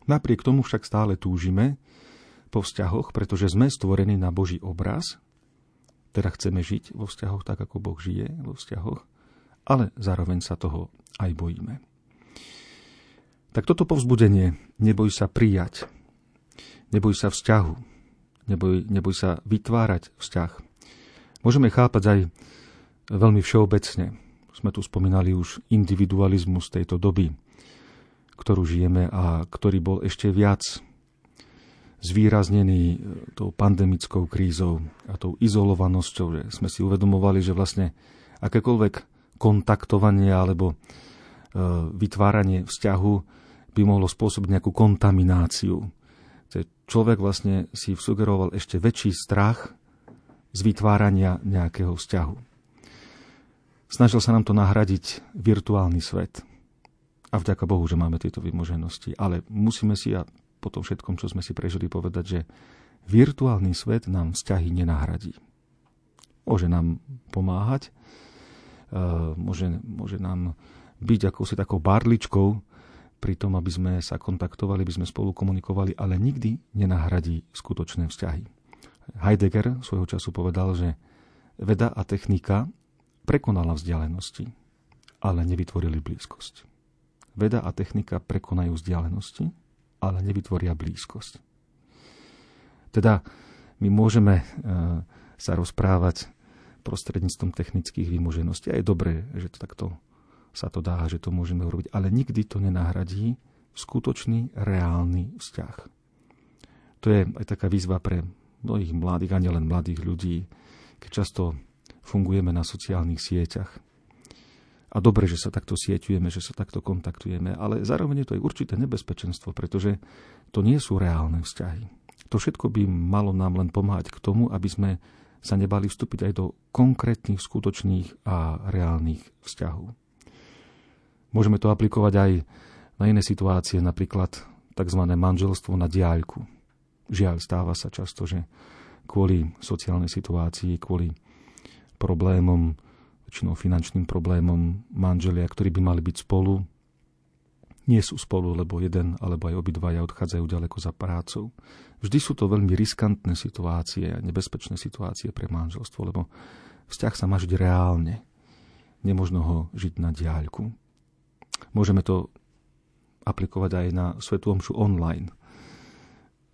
Napriek tomu však stále túžime, po vzťahoch, pretože sme stvorení na Boží obraz, teda chceme žiť vo vzťahoch tak, ako Boh žije vo vzťahoch, ale zároveň sa toho aj bojíme. Tak toto povzbudenie, neboj sa prijať, neboj sa vzťahu, neboj, neboj sa vytvárať vzťah. Môžeme chápať aj veľmi všeobecne. Sme tu spomínali už individualizmus tejto doby, ktorú žijeme a ktorý bol ešte viac zvýraznený e, tou pandemickou krízou a tou izolovanosťou, že sme si uvedomovali, že vlastne akékoľvek kontaktovanie alebo e, vytváranie vzťahu by mohlo spôsobiť nejakú kontamináciu. Človek vlastne si sugeroval ešte väčší strach z vytvárania nejakého vzťahu. Snažil sa nám to nahradiť virtuálny svet. A vďaka Bohu, že máme tieto vymoženosti. Ale musíme si, a po tom všetkom, čo sme si prežili, povedať, že virtuálny svet nám vzťahy nenahradí. Môže nám pomáhať, e, môže, môže nám byť ako si takou barličkou pri tom, aby sme sa kontaktovali, aby sme spolu komunikovali, ale nikdy nenahradí skutočné vzťahy. Heidegger svojho času povedal, že veda a technika prekonala vzdialenosti, ale nevytvorili blízkosť. Veda a technika prekonajú vzdialenosti, ale nevytvoria blízkosť. Teda my môžeme e, sa rozprávať prostredníctvom technických vymožeností. A je dobré, že to takto sa to dá, že to môžeme urobiť. Ale nikdy to nenahradí skutočný, reálny vzťah. To je aj taká výzva pre mnohých mladých, a nielen mladých ľudí, keď často fungujeme na sociálnych sieťach a dobre, že sa takto sieťujeme, že sa takto kontaktujeme, ale zároveň je to aj určité nebezpečenstvo, pretože to nie sú reálne vzťahy. To všetko by malo nám len pomáhať k tomu, aby sme sa nebali vstúpiť aj do konkrétnych, skutočných a reálnych vzťahov. Môžeme to aplikovať aj na iné situácie, napríklad tzv. manželstvo na diaľku. Žiaľ, stáva sa často, že kvôli sociálnej situácii, kvôli problémom väčšinou finančným problémom manželia, ktorí by mali byť spolu, nie sú spolu, lebo jeden alebo aj obidvaja odchádzajú ďaleko za prácou. Vždy sú to veľmi riskantné situácie a nebezpečné situácie pre manželstvo, lebo vzťah sa má žiť reálne. Nemožno ho žiť na diaľku. Môžeme to aplikovať aj na Svetú Omšu online.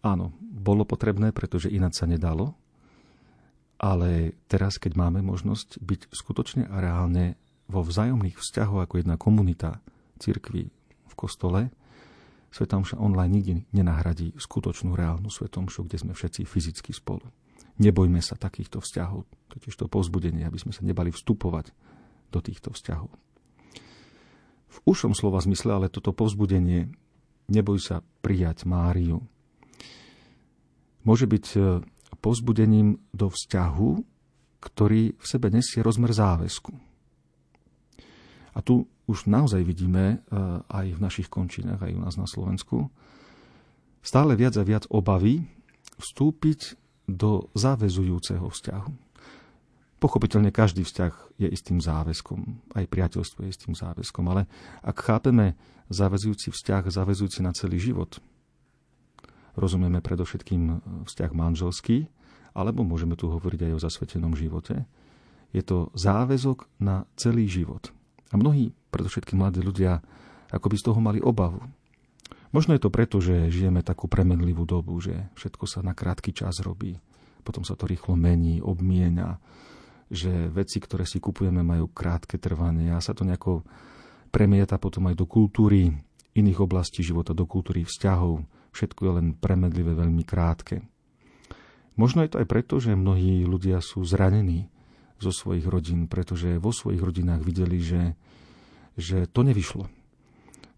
Áno, bolo potrebné, pretože ináč sa nedalo, ale teraz, keď máme možnosť byť skutočne a reálne vo vzájomných vzťahoch ako jedna komunita cirkvi v kostole, Svetomša online nikdy nenahradí skutočnú reálnu Svetomšu, kde sme všetci fyzicky spolu. Nebojme sa takýchto vzťahov, totiž to povzbudenie, aby sme sa nebali vstupovať do týchto vzťahov. V ušom slova zmysle ale toto povzbudenie neboj sa prijať Máriu. môže byť pozbudením do vzťahu, ktorý v sebe nesie rozmer záväzku. A tu už naozaj vidíme e, aj v našich končinách, aj u nás na Slovensku, stále viac a viac obavy vstúpiť do záväzujúceho vzťahu. Pochopiteľne každý vzťah je istým záväzkom, aj priateľstvo je istým záväzkom, ale ak chápeme záväzujúci vzťah, záväzujúci na celý život, rozumieme predovšetkým vzťah manželský, alebo môžeme tu hovoriť aj o zasvetenom živote, je to záväzok na celý život. A mnohí, predovšetkým mladí ľudia, ako by z toho mali obavu. Možno je to preto, že žijeme takú premenlivú dobu, že všetko sa na krátky čas robí, potom sa to rýchlo mení, obmiena, že veci, ktoré si kupujeme, majú krátke trvanie a sa to nejako premieta potom aj do kultúry iných oblastí života, do kultúry vzťahov. Všetko je len premedlivé, veľmi krátke. Možno je to aj preto, že mnohí ľudia sú zranení zo svojich rodín, pretože vo svojich rodinách videli, že, že to nevyšlo.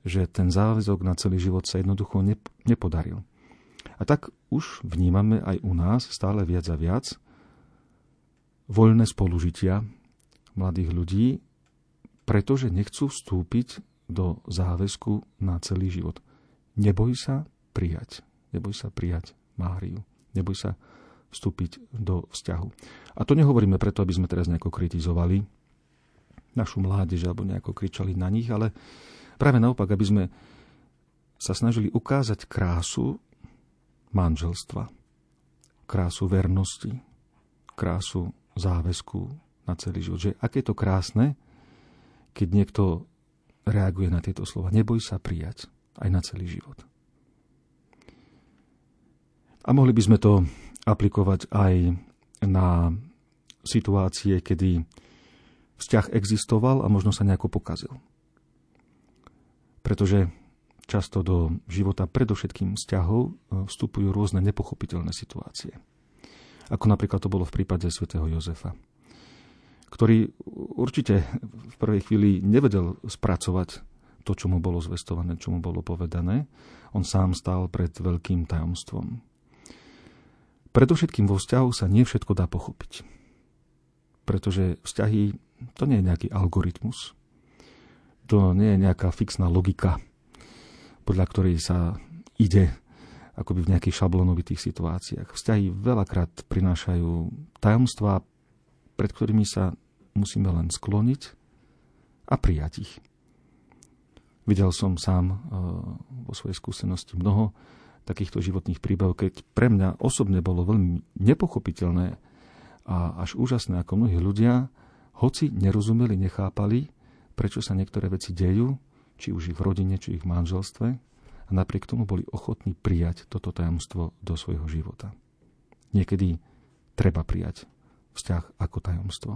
Že ten záväzok na celý život sa jednoducho nepodaril. A tak už vnímame aj u nás stále viac a viac voľné spolužitia mladých ľudí, pretože nechcú vstúpiť do záväzku na celý život. Neboj sa prijať. Neboj sa prijať Máriu. Neboj sa vstúpiť do vzťahu. A to nehovoríme preto, aby sme teraz nejako kritizovali našu mládež alebo nejako kričali na nich, ale práve naopak, aby sme sa snažili ukázať krásu manželstva, krásu vernosti, krásu záväzku na celý život. Že aké je to krásne, keď niekto reaguje na tieto slova. Neboj sa prijať aj na celý život. A mohli by sme to aplikovať aj na situácie, kedy vzťah existoval a možno sa nejako pokazil. Pretože často do života predovšetkým vzťahov e, vstupujú rôzne nepochopiteľné situácie. Ako napríklad to bolo v prípade svätého Jozefa, ktorý určite v prvej chvíli nevedel spracovať to, čo mu bolo zvestované, čo mu bolo povedané. On sám stál pred veľkým tajomstvom. Predovšetkým vo vzťahu sa nie všetko dá pochopiť. Pretože vzťahy to nie je nejaký algoritmus, to nie je nejaká fixná logika, podľa ktorej sa ide akoby v nejakých šablonovitých situáciách. Vzťahy veľakrát prinášajú tajomstvá, pred ktorými sa musíme len skloniť a prijať ich. Videl som sám eh, vo svojej skúsenosti mnoho takýchto životných príbehov, keď pre mňa osobne bolo veľmi nepochopiteľné a až úžasné, ako mnohí ľudia, hoci nerozumeli, nechápali, prečo sa niektoré veci dejú, či už ich v rodine, či ich v manželstve, a napriek tomu boli ochotní prijať toto tajomstvo do svojho života. Niekedy treba prijať vzťah ako tajomstvo.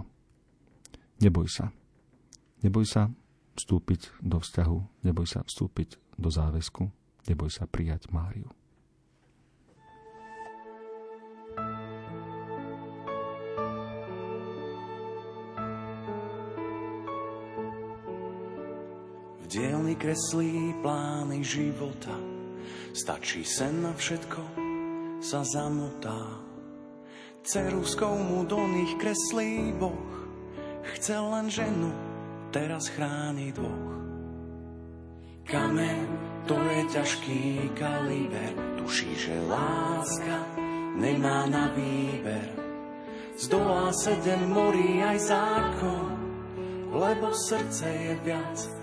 Neboj sa. Neboj sa vstúpiť do vzťahu, neboj sa vstúpiť do záväzku, neboj sa prijať Máriu. Dielny kreslí plány života. Stačí sen na všetko, sa zamotá. Ceruskou mu do nich kreslí Boh. Chcel len ženu, teraz chráni dvoch. Kamen, to je ťažký kaliber, tuší, že láska nemá na výber. Zdolá sedem morí aj zákon, lebo srdce je viac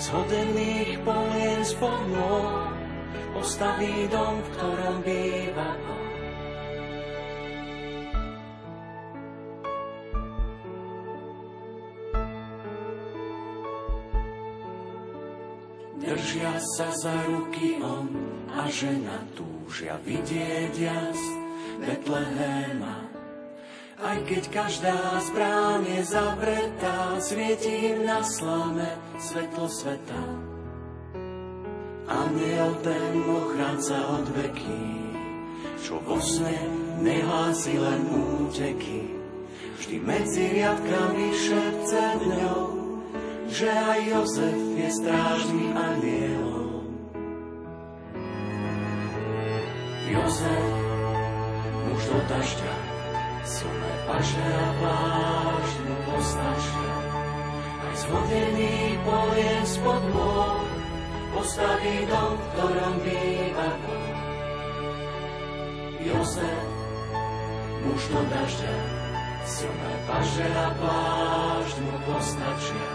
z hodených polien spod nôh postaví dom, v ktorom býva Držia sa za ruky on a žena túžia vidieť jas Betlehema, Aj keď každá z brán je zavretá, svieti im na slame svetlo sveta. Aniel ten ochranca od veky, čo vo sne nehlási len úteky. Vždy medzi riadkami šepce dňou, že aj Jozef je strážný anielom. Jozef, muž do dažďa, silné paže a mu postačia. Aj zhodený polien spod môj, postaví dom, v ktorom býva Boh. Jozef, muž do dažďa, silné paže a plášť mu postačia.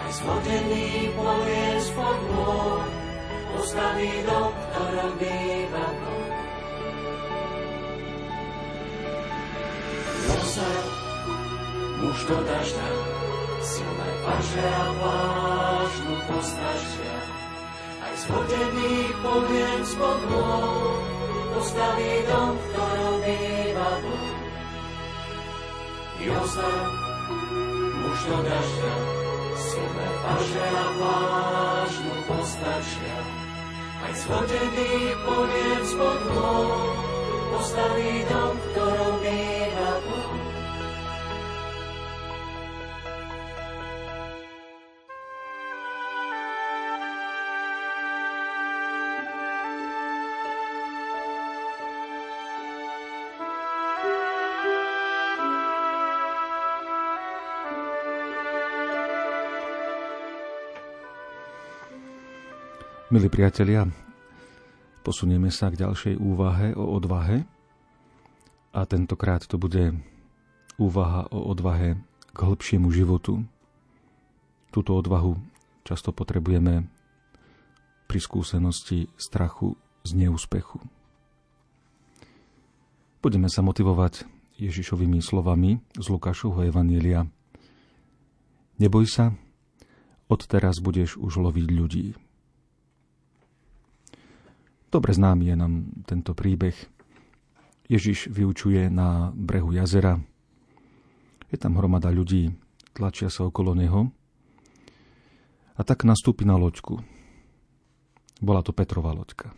Aj zhodený polien spod môj, postaví dom, v ktorom býva Boh. Dažďa, silné paže a plášť mu postačia. Aj zhodený polien spod môj, postaví dom, v ktorom býva Boh. Jozef, muž do dažďa, silné paže a mu postačia. Aj zhodený polien spod môj, postaví dom, v ktorom býva Boh. Milí priatelia, posunieme sa k ďalšej úvahe o odvahe a tentokrát to bude úvaha o odvahe k hĺbšiemu životu. Túto odvahu často potrebujeme pri skúsenosti strachu z neúspechu. Budeme sa motivovať Ježišovými slovami z Lukášovho Evanielia. Neboj sa, odteraz budeš už loviť ľudí. Dobre známy je nám tento príbeh. Ježiš vyučuje na brehu jazera. Je tam hromada ľudí, tlačia sa okolo neho. A tak nastúpi na loďku. Bola to Petrova loďka.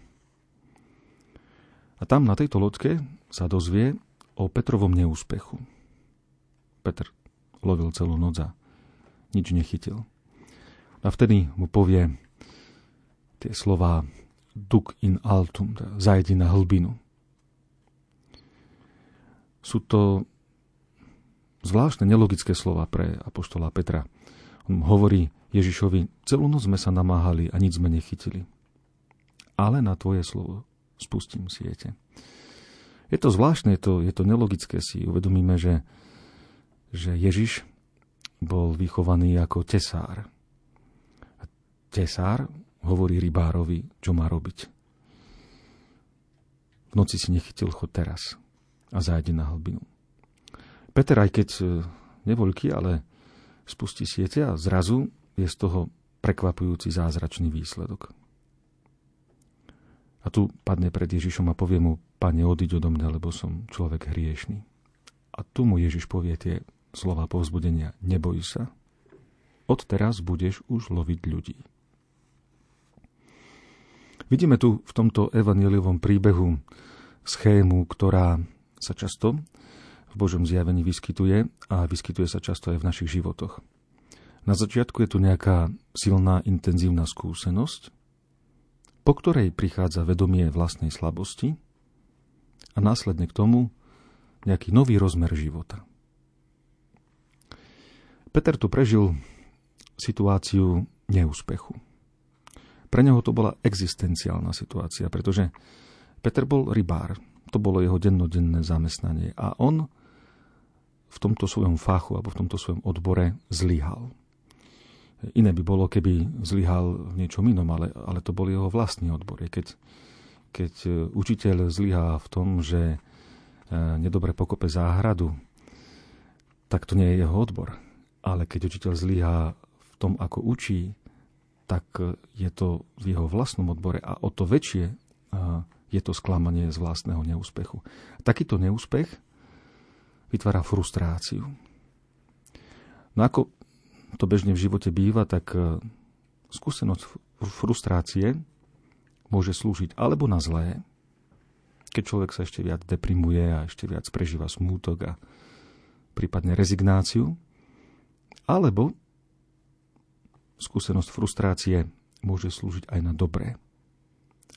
A tam na tejto loďke sa dozvie o Petrovom neúspechu. Petr lovil celú noc a nič nechytil. A vtedy mu povie tie slova duk in altum, teda zajdi na hlbinu. Sú to zvláštne nelogické slova pre apoštola Petra. On hovorí Ježišovi, celú noc sme sa namáhali a nič sme nechytili. Ale na tvoje slovo spustím siete. Je to zvláštne, je to, je to nelogické si uvedomíme, že, že Ježiš bol vychovaný ako tesár. Tesár hovorí rybárovi, čo má robiť. V noci si nechytil chod teraz a zájde na hlbinu. Peter, aj keď e, nevoľký, ale spustí siete a zrazu je z toho prekvapujúci zázračný výsledok. A tu padne pred Ježišom a povie mu, pane, odiď odo mňa, lebo som človek hriešný. A tu mu Ježiš povie tie slova povzbudenia, neboj sa, odteraz budeš už loviť ľudí. Vidíme tu v tomto evangeliovom príbehu schému, ktorá sa často v Božom zjavení vyskytuje a vyskytuje sa často aj v našich životoch. Na začiatku je tu nejaká silná, intenzívna skúsenosť, po ktorej prichádza vedomie vlastnej slabosti a následne k tomu nejaký nový rozmer života. Peter tu prežil situáciu neúspechu. Pre neho to bola existenciálna situácia, pretože Peter bol rybár. To bolo jeho dennodenné zamestnanie. A on v tomto svojom fachu alebo v tomto svojom odbore zlyhal. Iné by bolo, keby zlyhal v niečom inom, ale, ale to bol jeho vlastný odbor. Keď, keď učiteľ zlyhá v tom, že e, nedobre pokope záhradu, tak to nie je jeho odbor. Ale keď učiteľ zlyhá v tom, ako učí, tak e, je to v jeho vlastnom odbore a o to väčšie e, je to sklamanie z vlastného neúspechu. Takýto neúspech vytvára frustráciu. No ako to bežne v živote býva, tak e, skúsenosť frustrácie môže slúžiť alebo na zlé, keď človek sa ešte viac deprimuje a ešte viac prežíva smútok a prípadne rezignáciu, alebo skúsenosť frustrácie môže slúžiť aj na dobré.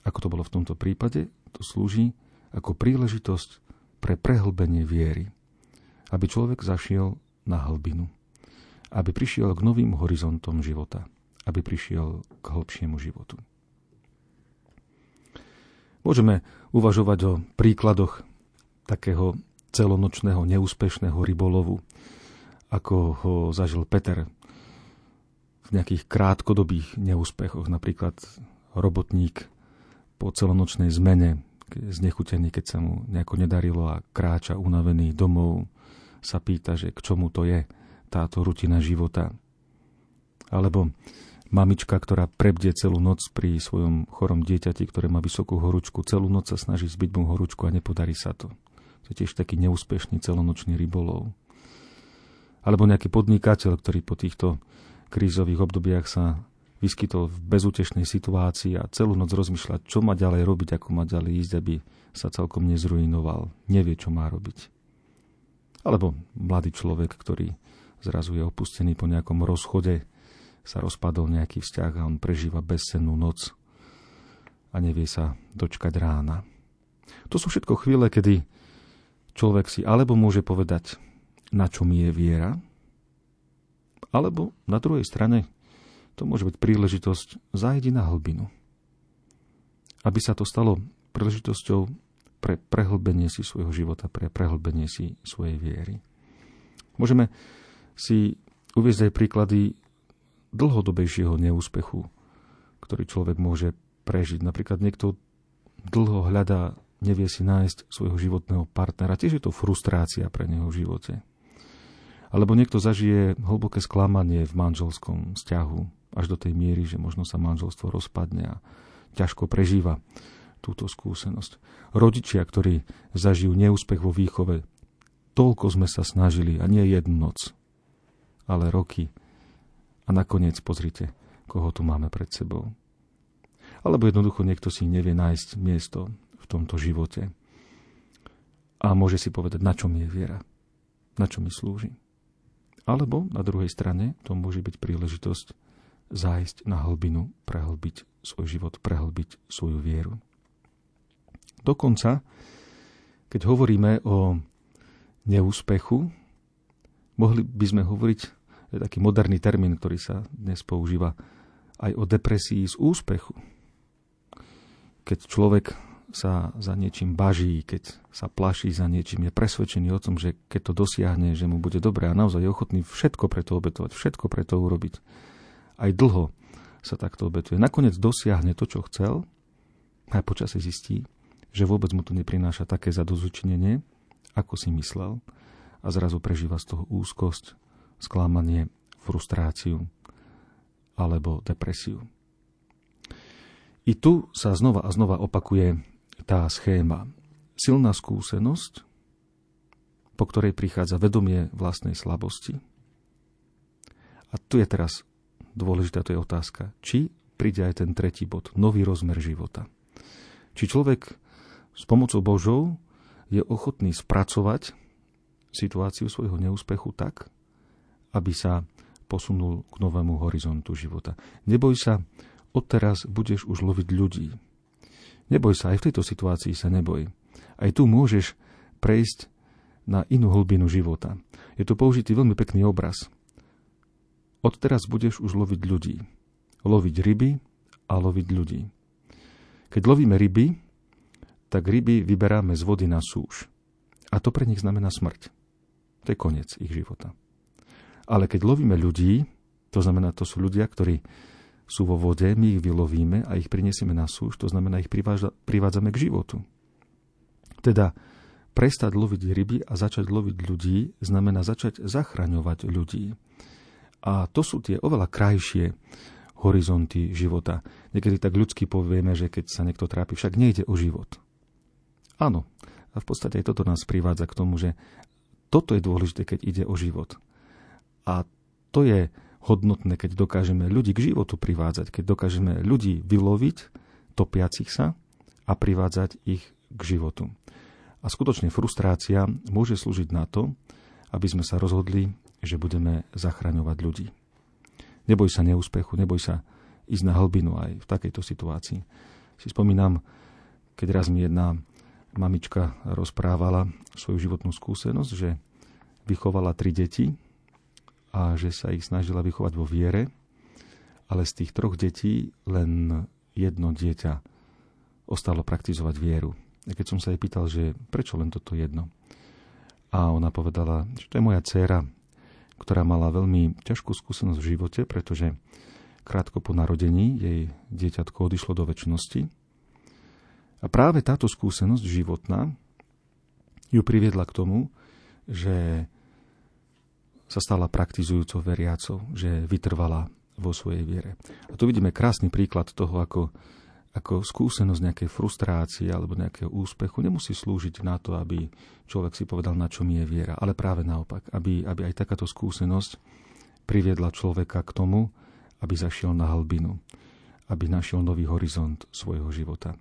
Ako to bolo v tomto prípade, to slúži ako príležitosť pre prehlbenie viery, aby človek zašiel na hlbinu, aby prišiel k novým horizontom života, aby prišiel k hlbšiemu životu. Môžeme uvažovať o príkladoch takého celonočného neúspešného rybolovu, ako ho zažil Peter v nejakých krátkodobých neúspechoch, napríklad robotník po celonočnej zmene, znechutený, keď sa mu nejako nedarilo a kráča unavený domov, sa pýta, že k čomu to je táto rutina života. Alebo Mamička, ktorá prebdie celú noc pri svojom chorom dieťati, ktoré má vysokú horúčku, celú noc sa snaží zbyť mu horúčku a nepodarí sa to. To je tiež taký neúspešný celonočný rybolov. Alebo nejaký podnikateľ, ktorý po týchto krízových obdobiach sa vyskytol v bezútešnej situácii a celú noc rozmýšľa, čo má ďalej robiť, ako má ďalej ísť, aby sa celkom nezruinoval. Nevie, čo má robiť. Alebo mladý človek, ktorý zrazu je opustený po nejakom rozchode, sa rozpadol nejaký vzťah a on prežíva bezsennú noc a nevie sa dočkať rána. To sú všetko chvíle, kedy človek si alebo môže povedať, na čom je viera, alebo na druhej strane to môže byť príležitosť zájdi na hlbinu. Aby sa to stalo príležitosťou pre prehlbenie si svojho života, pre prehlbenie si svojej viery. Môžeme si uviezť aj príklady dlhodobejšieho neúspechu, ktorý človek môže prežiť. Napríklad niekto dlho hľadá, nevie si nájsť svojho životného partnera. Tiež je to frustrácia pre neho v živote. Alebo niekto zažije hlboké sklamanie v manželskom vzťahu až do tej miery, že možno sa manželstvo rozpadne a ťažko prežíva túto skúsenosť. Rodičia, ktorí zažijú neúspech vo výchove, toľko sme sa snažili, a nie jednu noc, ale roky, a nakoniec pozrite, koho tu máme pred sebou. Alebo jednoducho niekto si nevie nájsť miesto v tomto živote. A môže si povedať, na čom je viera. Na čo mi slúži. Alebo na druhej strane to môže byť príležitosť zájsť na hlbinu, prehlbiť svoj život, prehlbiť svoju vieru. Dokonca, keď hovoríme o neúspechu, mohli by sme hovoriť je taký moderný termín, ktorý sa dnes používa aj o depresii z úspechu. Keď človek sa za niečím baží, keď sa plaší za niečím, je presvedčený o tom, že keď to dosiahne, že mu bude dobre a naozaj je ochotný všetko preto obetovať, všetko preto urobiť. Aj dlho sa takto obetuje. Nakoniec dosiahne to, čo chcel a počasie zistí, že vôbec mu to neprináša také zadozučinenie, ako si myslel a zrazu prežíva z toho úzkosť, sklamanie, frustráciu alebo depresiu. I tu sa znova a znova opakuje tá schéma. Silná skúsenosť, po ktorej prichádza vedomie vlastnej slabosti. A tu je teraz dôležitá to je otázka, či príde aj ten tretí bod, nový rozmer života. Či človek s pomocou Božou je ochotný spracovať situáciu svojho neúspechu tak, aby sa posunul k novému horizontu života. Neboj sa, odteraz budeš už loviť ľudí. Neboj sa, aj v tejto situácii sa neboj. Aj tu môžeš prejsť na inú hlbinu života. Je tu použitý veľmi pekný obraz. Odteraz budeš už loviť ľudí. Loviť ryby a loviť ľudí. Keď lovíme ryby, tak ryby vyberáme z vody na súž. A to pre nich znamená smrť. To je koniec ich života. Ale keď lovíme ľudí, to znamená, to sú ľudia, ktorí sú vo vode, my ich vylovíme a ich prinesieme na súž, to znamená, ich privádzame k životu. Teda prestať loviť ryby a začať loviť ľudí znamená začať zachraňovať ľudí. A to sú tie oveľa krajšie horizonty života. Niekedy tak ľudsky povieme, že keď sa niekto trápi, však nejde o život. Áno, a v podstate aj toto nás privádza k tomu, že toto je dôležité, keď ide o život. A to je hodnotné, keď dokážeme ľudí k životu privádzať, keď dokážeme ľudí vyloviť, topiacich sa a privádzať ich k životu. A skutočne frustrácia môže slúžiť na to, aby sme sa rozhodli, že budeme zachraňovať ľudí. Neboj sa neúspechu, neboj sa ísť na hlbinu aj v takejto situácii. Si spomínam, keď raz mi jedna mamička rozprávala svoju životnú skúsenosť, že vychovala tri deti a že sa ich snažila vychovať vo viere, ale z tých troch detí len jedno dieťa ostalo praktizovať vieru. A keď som sa jej pýtal, že prečo len toto jedno, a ona povedala, že to je moja dcéra, ktorá mala veľmi ťažkú skúsenosť v živote, pretože krátko po narodení jej dieťatko odišlo do väčšnosti. A práve táto skúsenosť životná ju priviedla k tomu, že sa stala praktizujúcou veriacou, že vytrvala vo svojej viere. A tu vidíme krásny príklad toho, ako, ako skúsenosť nejakej frustrácie alebo nejakého úspechu nemusí slúžiť na to, aby človek si povedal, na čom je viera, ale práve naopak, aby, aby aj takáto skúsenosť priviedla človeka k tomu, aby zašiel na hlbinu, aby našiel nový horizont svojho života.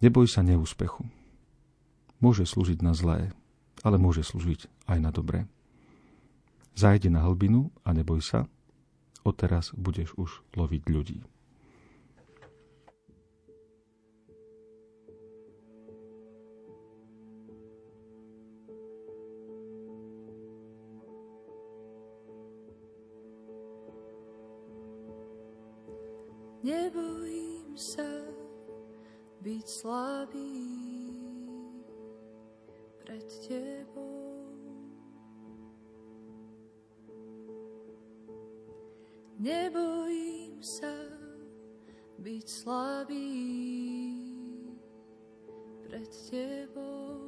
Neboj sa neúspechu. Môže slúžiť na zlé, ale môže slúžiť aj na dobré. Zajde na hlbinu a neboj sa, odteraz budeš už loviť ľudí. Nebojím sa byť slabý pred tebou. Nebojím sa byť slabý pred tebou.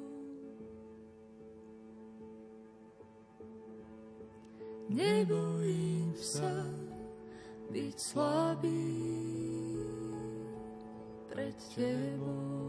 Nebojím sa byť slabý pred tebou.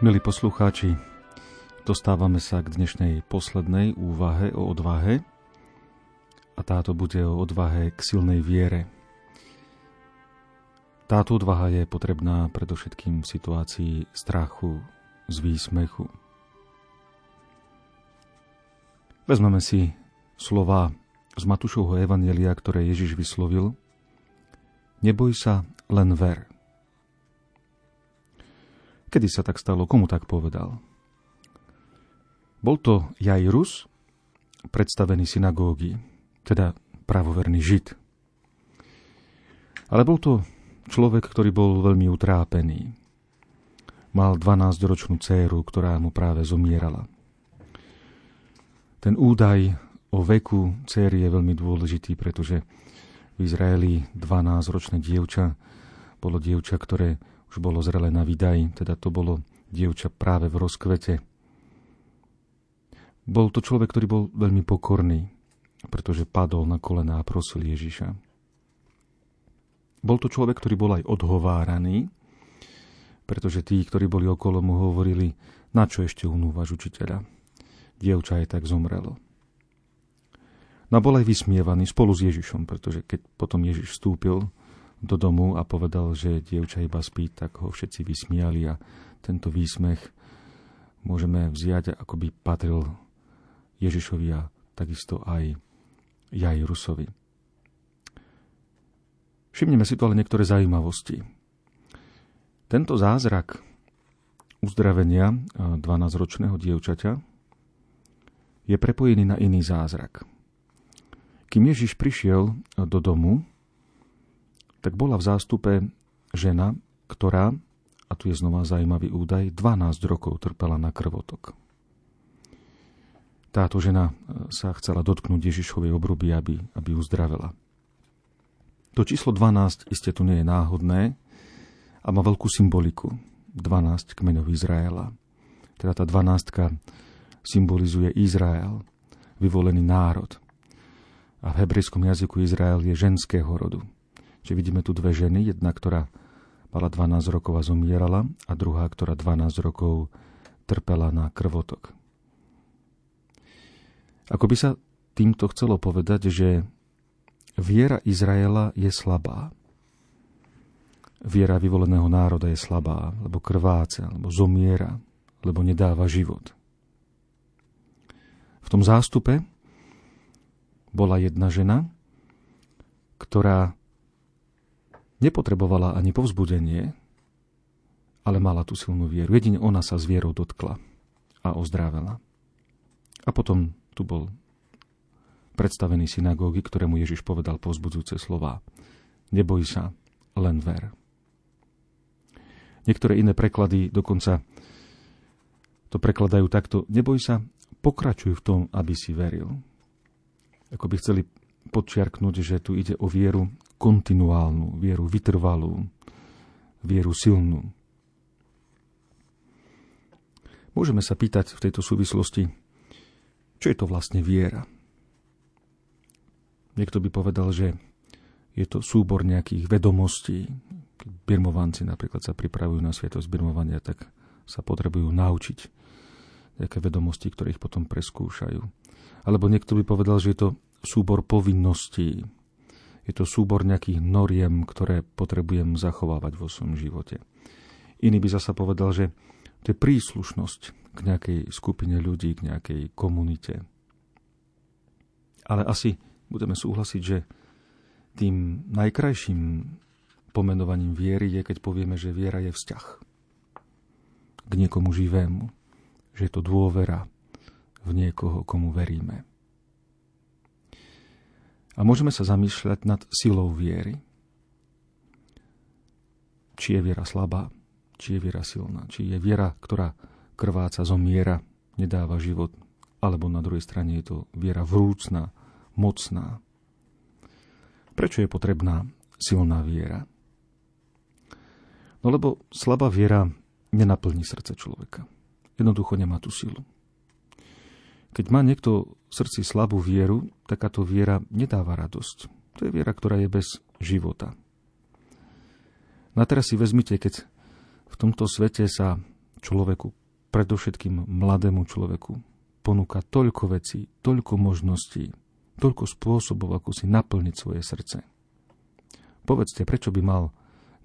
Milí poslucháči, dostávame sa k dnešnej poslednej úvahe o odvahe táto bude o odvahe k silnej viere. Táto odvaha je potrebná predovšetkým v situácii strachu z výsmechu. Vezmeme si slova z Matúšovho Evanielia, ktoré Ježiš vyslovil. Neboj sa, len ver. Kedy sa tak stalo? Komu tak povedal? Bol to Jairus, predstavený synagógy, teda pravoverný žid. Ale bol to človek, ktorý bol veľmi utrápený. Mal 12-ročnú dceru, ktorá mu práve zomierala. Ten údaj o veku céry je veľmi dôležitý, pretože v Izraeli 12-ročné dievča bolo dievča, ktoré už bolo zrelé na vydaj, teda to bolo dievča práve v rozkvete. Bol to človek, ktorý bol veľmi pokorný, pretože padol na kolená a prosil Ježiša. Bol to človek, ktorý bol aj odhováraný, pretože tí, ktorí boli okolo mu, hovorili, na čo ešte unúvaš učiteľa. Dievča je tak zomrelo. No bol aj vysmievaný spolu s Ježišom, pretože keď potom Ježiš vstúpil do domu a povedal, že dievča iba spí, tak ho všetci vysmiali a tento výsmech môžeme vziať, ako by patril Ježišovi a takisto aj Jairusovi. Všimneme si tu ale niektoré zaujímavosti. Tento zázrak uzdravenia 12-ročného dievčaťa je prepojený na iný zázrak. Kým Ježiš prišiel do domu, tak bola v zástupe žena, ktorá, a tu je znova zaujímavý údaj, 12 rokov trpela na krvotok. Táto žena e, sa chcela dotknúť Ježišovej obruby, aby, aby uzdravela. To číslo 12 iste tu nie je náhodné a má veľkú symboliku. 12 kmeňov Izraela. Teda tá 12 symbolizuje Izrael, vyvolený národ. A v hebrejskom jazyku Izrael je ženského rodu. Čiže vidíme tu dve ženy, jedna, ktorá mala 12 rokov a zomierala a druhá, ktorá 12 rokov trpela na krvotok. Ako by sa týmto chcelo povedať, že viera Izraela je slabá. Viera vyvoleného národa je slabá, lebo krváca, lebo zomiera, lebo nedáva život. V tom zástupe bola jedna žena, ktorá nepotrebovala ani povzbudenie, ale mala tú silnú vieru. Jedine ona sa s vierou dotkla a ozdrávela. A potom tu bol predstavený synagógy, ktorému Ježiš povedal povzbudzujúce slova. Neboj sa, len ver. Niektoré iné preklady dokonca to prekladajú takto. Neboj sa, pokračuj v tom, aby si veril. Ako by chceli podčiarknúť, že tu ide o vieru kontinuálnu, vieru vytrvalú, vieru silnú. Môžeme sa pýtať v tejto súvislosti, čo je to vlastne viera? Niekto by povedal, že je to súbor nejakých vedomostí, Keď birmovanci napríklad sa pripravujú na sviatosť birmovania, tak sa potrebujú naučiť nejaké vedomosti, ktoré ich potom preskúšajú. Alebo niekto by povedal, že je to súbor povinností. Je to súbor nejakých noriem, ktoré potrebujem zachovávať vo svojom živote. Iný by zasa povedal, že to je príslušnosť k nejakej skupine ľudí, k nejakej komunite. Ale asi budeme súhlasiť, že tým najkrajším pomenovaním viery je, keď povieme, že viera je vzťah k niekomu živému, že je to dôvera v niekoho, komu veríme. A môžeme sa zamýšľať nad silou viery. Či je viera slabá, či je viera silná, či je viera, ktorá krváca zomiera, nedáva život, alebo na druhej strane je to viera vrúcná, mocná. Prečo je potrebná silná viera? No lebo slabá viera nenaplní srdce človeka. Jednoducho nemá tú silu. Keď má niekto v srdci slabú vieru, takáto viera nedáva radosť. To je viera, ktorá je bez života. Na teraz si vezmite, keď v tomto svete sa človeku, predovšetkým mladému človeku, ponúka toľko vecí, toľko možností, toľko spôsobov, ako si naplniť svoje srdce. Povedzte, prečo by mal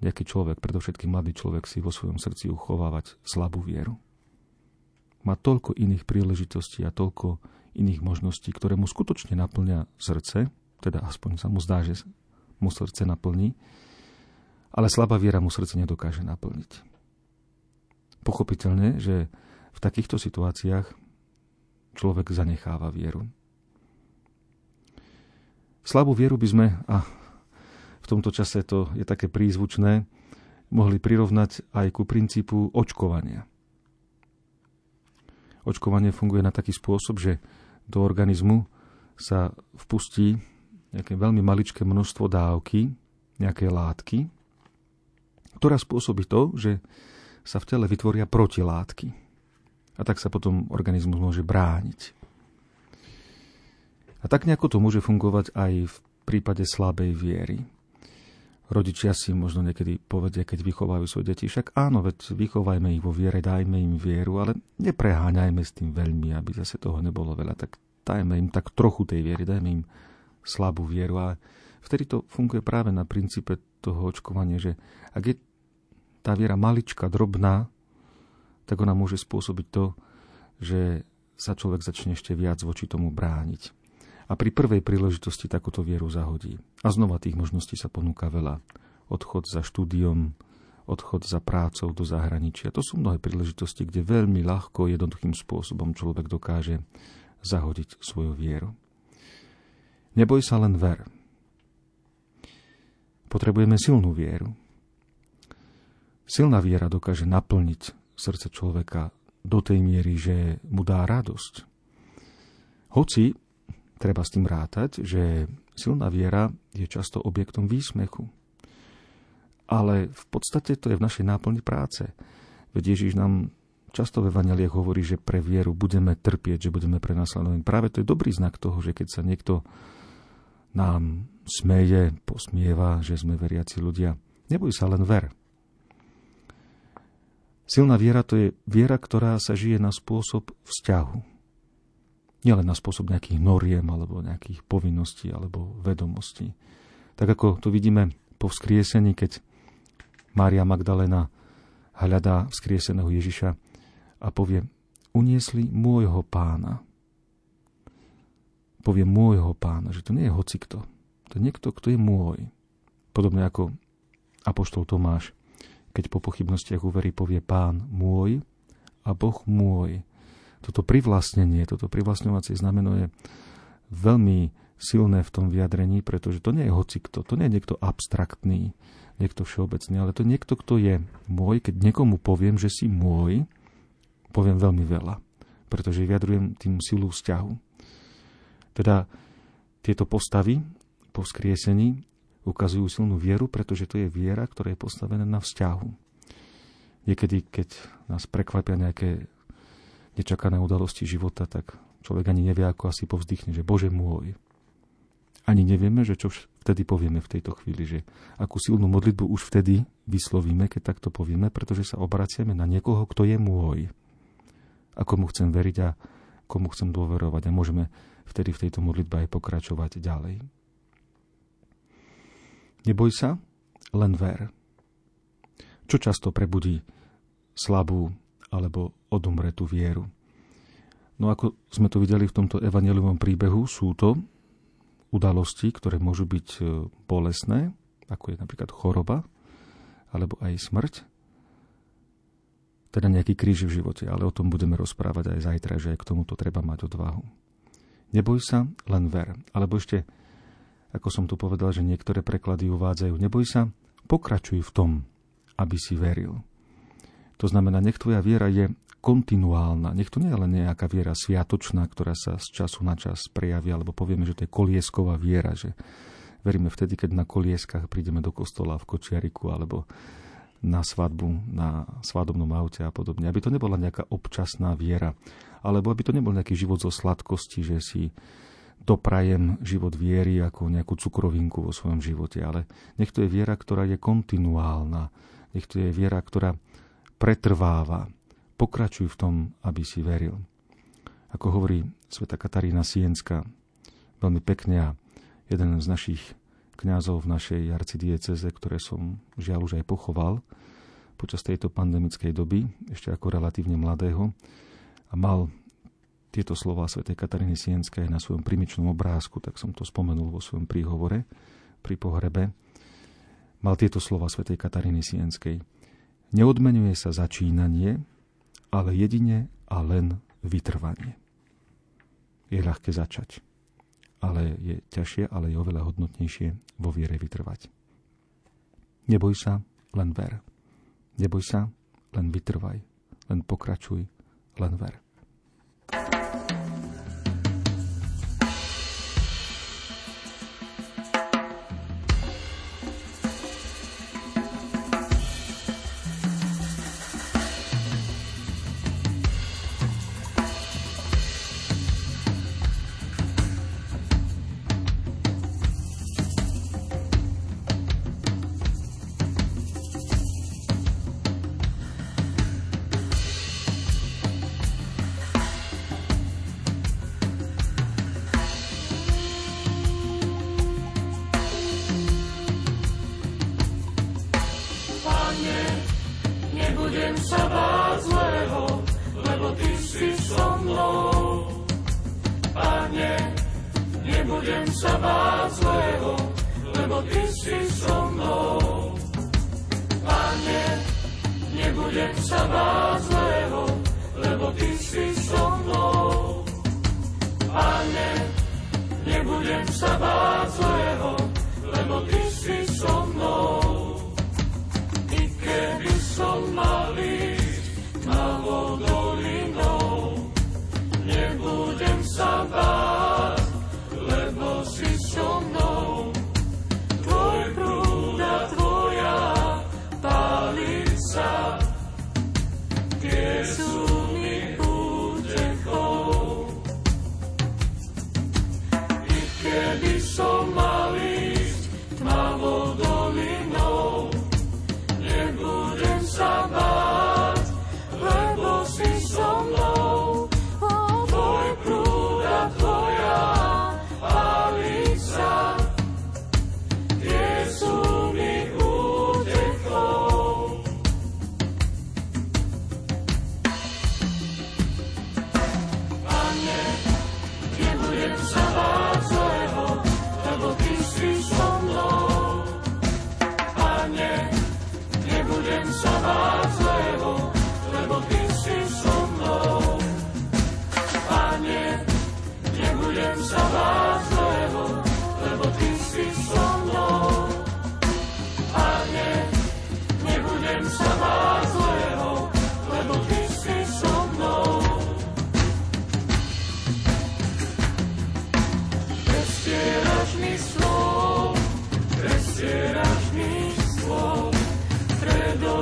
nejaký človek, predovšetkým mladý človek, si vo svojom srdci uchovávať slabú vieru? má toľko iných príležitostí a toľko iných možností, ktoré mu skutočne naplňa srdce, teda aspoň sa mu zdá, že mu srdce naplní, ale slabá viera mu srdce nedokáže naplniť. Pochopiteľne, že v takýchto situáciách človek zanecháva vieru. Slabú vieru by sme, a v tomto čase to je také prízvučné, mohli prirovnať aj ku princípu očkovania – Očkovanie funguje na taký spôsob, že do organizmu sa vpustí nejaké veľmi maličké množstvo dávky, nejaké látky, ktorá spôsobí to, že sa v tele vytvoria protilátky. A tak sa potom organizmus môže brániť. A tak nejako to môže fungovať aj v prípade slabej viery. Rodičia si možno niekedy povedia, keď vychovajú svoje deti, však áno, veď vychovajme ich vo viere, dajme im vieru, ale nepreháňajme s tým veľmi, aby zase toho nebolo veľa, tak dajme im tak trochu tej viery, dajme im slabú vieru. A vtedy to funguje práve na princípe toho očkovania, že ak je tá viera malička, drobná, tak ona môže spôsobiť to, že sa človek začne ešte viac voči tomu brániť a pri prvej príležitosti takúto vieru zahodí. A znova tých možností sa ponúka veľa. Odchod za štúdiom, odchod za prácou do zahraničia. To sú mnohé príležitosti, kde veľmi ľahko, jednoduchým spôsobom človek dokáže zahodiť svoju vieru. Neboj sa len ver. Potrebujeme silnú vieru. Silná viera dokáže naplniť srdce človeka do tej miery, že mu dá radosť. Hoci treba s tým rátať, že silná viera je často objektom výsmechu. Ale v podstate to je v našej náplni práce. Veď Ježiš nám často ve Vaneliach hovorí, že pre vieru budeme trpieť, že budeme prenasledovaní. Práve to je dobrý znak toho, že keď sa niekto nám smeje, posmieva, že sme veriaci ľudia, neboj sa, len ver. Silná viera to je viera, ktorá sa žije na spôsob vzťahu nielen na spôsob nejakých noriem alebo nejakých povinností alebo vedomostí. Tak ako to vidíme po vzkriesení, keď Mária Magdalena hľadá vzkrieseného Ježiša a povie, uniesli môjho pána. Povie môjho pána, že to nie je hocikto. To je niekto, kto je môj. Podobne ako apoštol Tomáš, keď po pochybnostiach uverí, povie pán môj a Boh môj toto privlastnenie, toto privlastňovacie znameno je veľmi silné v tom vyjadrení, pretože to nie je hocikto, to nie je niekto abstraktný, niekto všeobecný, ale to niekto, kto je môj. Keď niekomu poviem, že si môj, poviem veľmi veľa, pretože vyjadrujem tým silu vzťahu. Teda tieto postavy po vzkriesení ukazujú silnú vieru, pretože to je viera, ktorá je postavená na vzťahu. Niekedy, keď nás prekvapia nejaké nečakané udalosti života, tak človek ani nevie, ako asi povzdychne, že Bože môj. ani nevieme, že čo vtedy povieme v tejto chvíli, že akú silnú modlitbu už vtedy vyslovíme, keď takto povieme, pretože sa obraciame na niekoho, kto je môj. A komu chcem veriť a komu chcem dôverovať. A môžeme vtedy v tejto modlitbe aj pokračovať ďalej. Neboj sa, len ver. Čo často prebudí slabú alebo odumretú vieru? No ako sme to videli v tomto evangeliovom príbehu, sú to udalosti, ktoré môžu byť e, bolesné, ako je napríklad choroba, alebo aj smrť, teda nejaký kríž v živote, ale o tom budeme rozprávať aj zajtra, že aj k tomuto treba mať odvahu. Neboj sa, len ver. Alebo ešte, ako som tu povedal, že niektoré preklady uvádzajú, neboj sa, pokračuj v tom, aby si veril. To znamená, nech tvoja viera je kontinuálna. Nech to nie je len nejaká viera sviatočná, ktorá sa z času na čas prejaví, alebo povieme, že to je koliesková viera, že veríme vtedy, keď na kolieskách prídeme do kostola v Kočiariku, alebo na svadbu, na svadobnom aute a podobne. Aby to nebola nejaká občasná viera, alebo aby to nebol nejaký život zo sladkosti, že si doprajem život viery ako nejakú cukrovinku vo svojom živote, ale nech to je viera, ktorá je kontinuálna, nech to je viera, ktorá pretrváva, pokračuj v tom, aby si veril. Ako hovorí sveta Katarína Sienska, veľmi pekne a jeden z našich kňazov v našej arcidieceze, ktoré som žiaľ už aj pochoval počas tejto pandemickej doby, ešte ako relatívne mladého, a mal tieto slova svätej Kataríny Sienskej na svojom primičnom obrázku, tak som to spomenul vo svojom príhovore pri pohrebe. Mal tieto slova svätej Kataríny Sienskej. Neodmenuje sa začínanie, ale jedine a len vytrvanie. Je ľahké začať, ale je ťažšie, ale je oveľa hodnotnejšie vo viere vytrvať. Neboj sa, len ver. Neboj sa, len vytrvaj. Len pokračuj, len ver.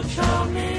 charming.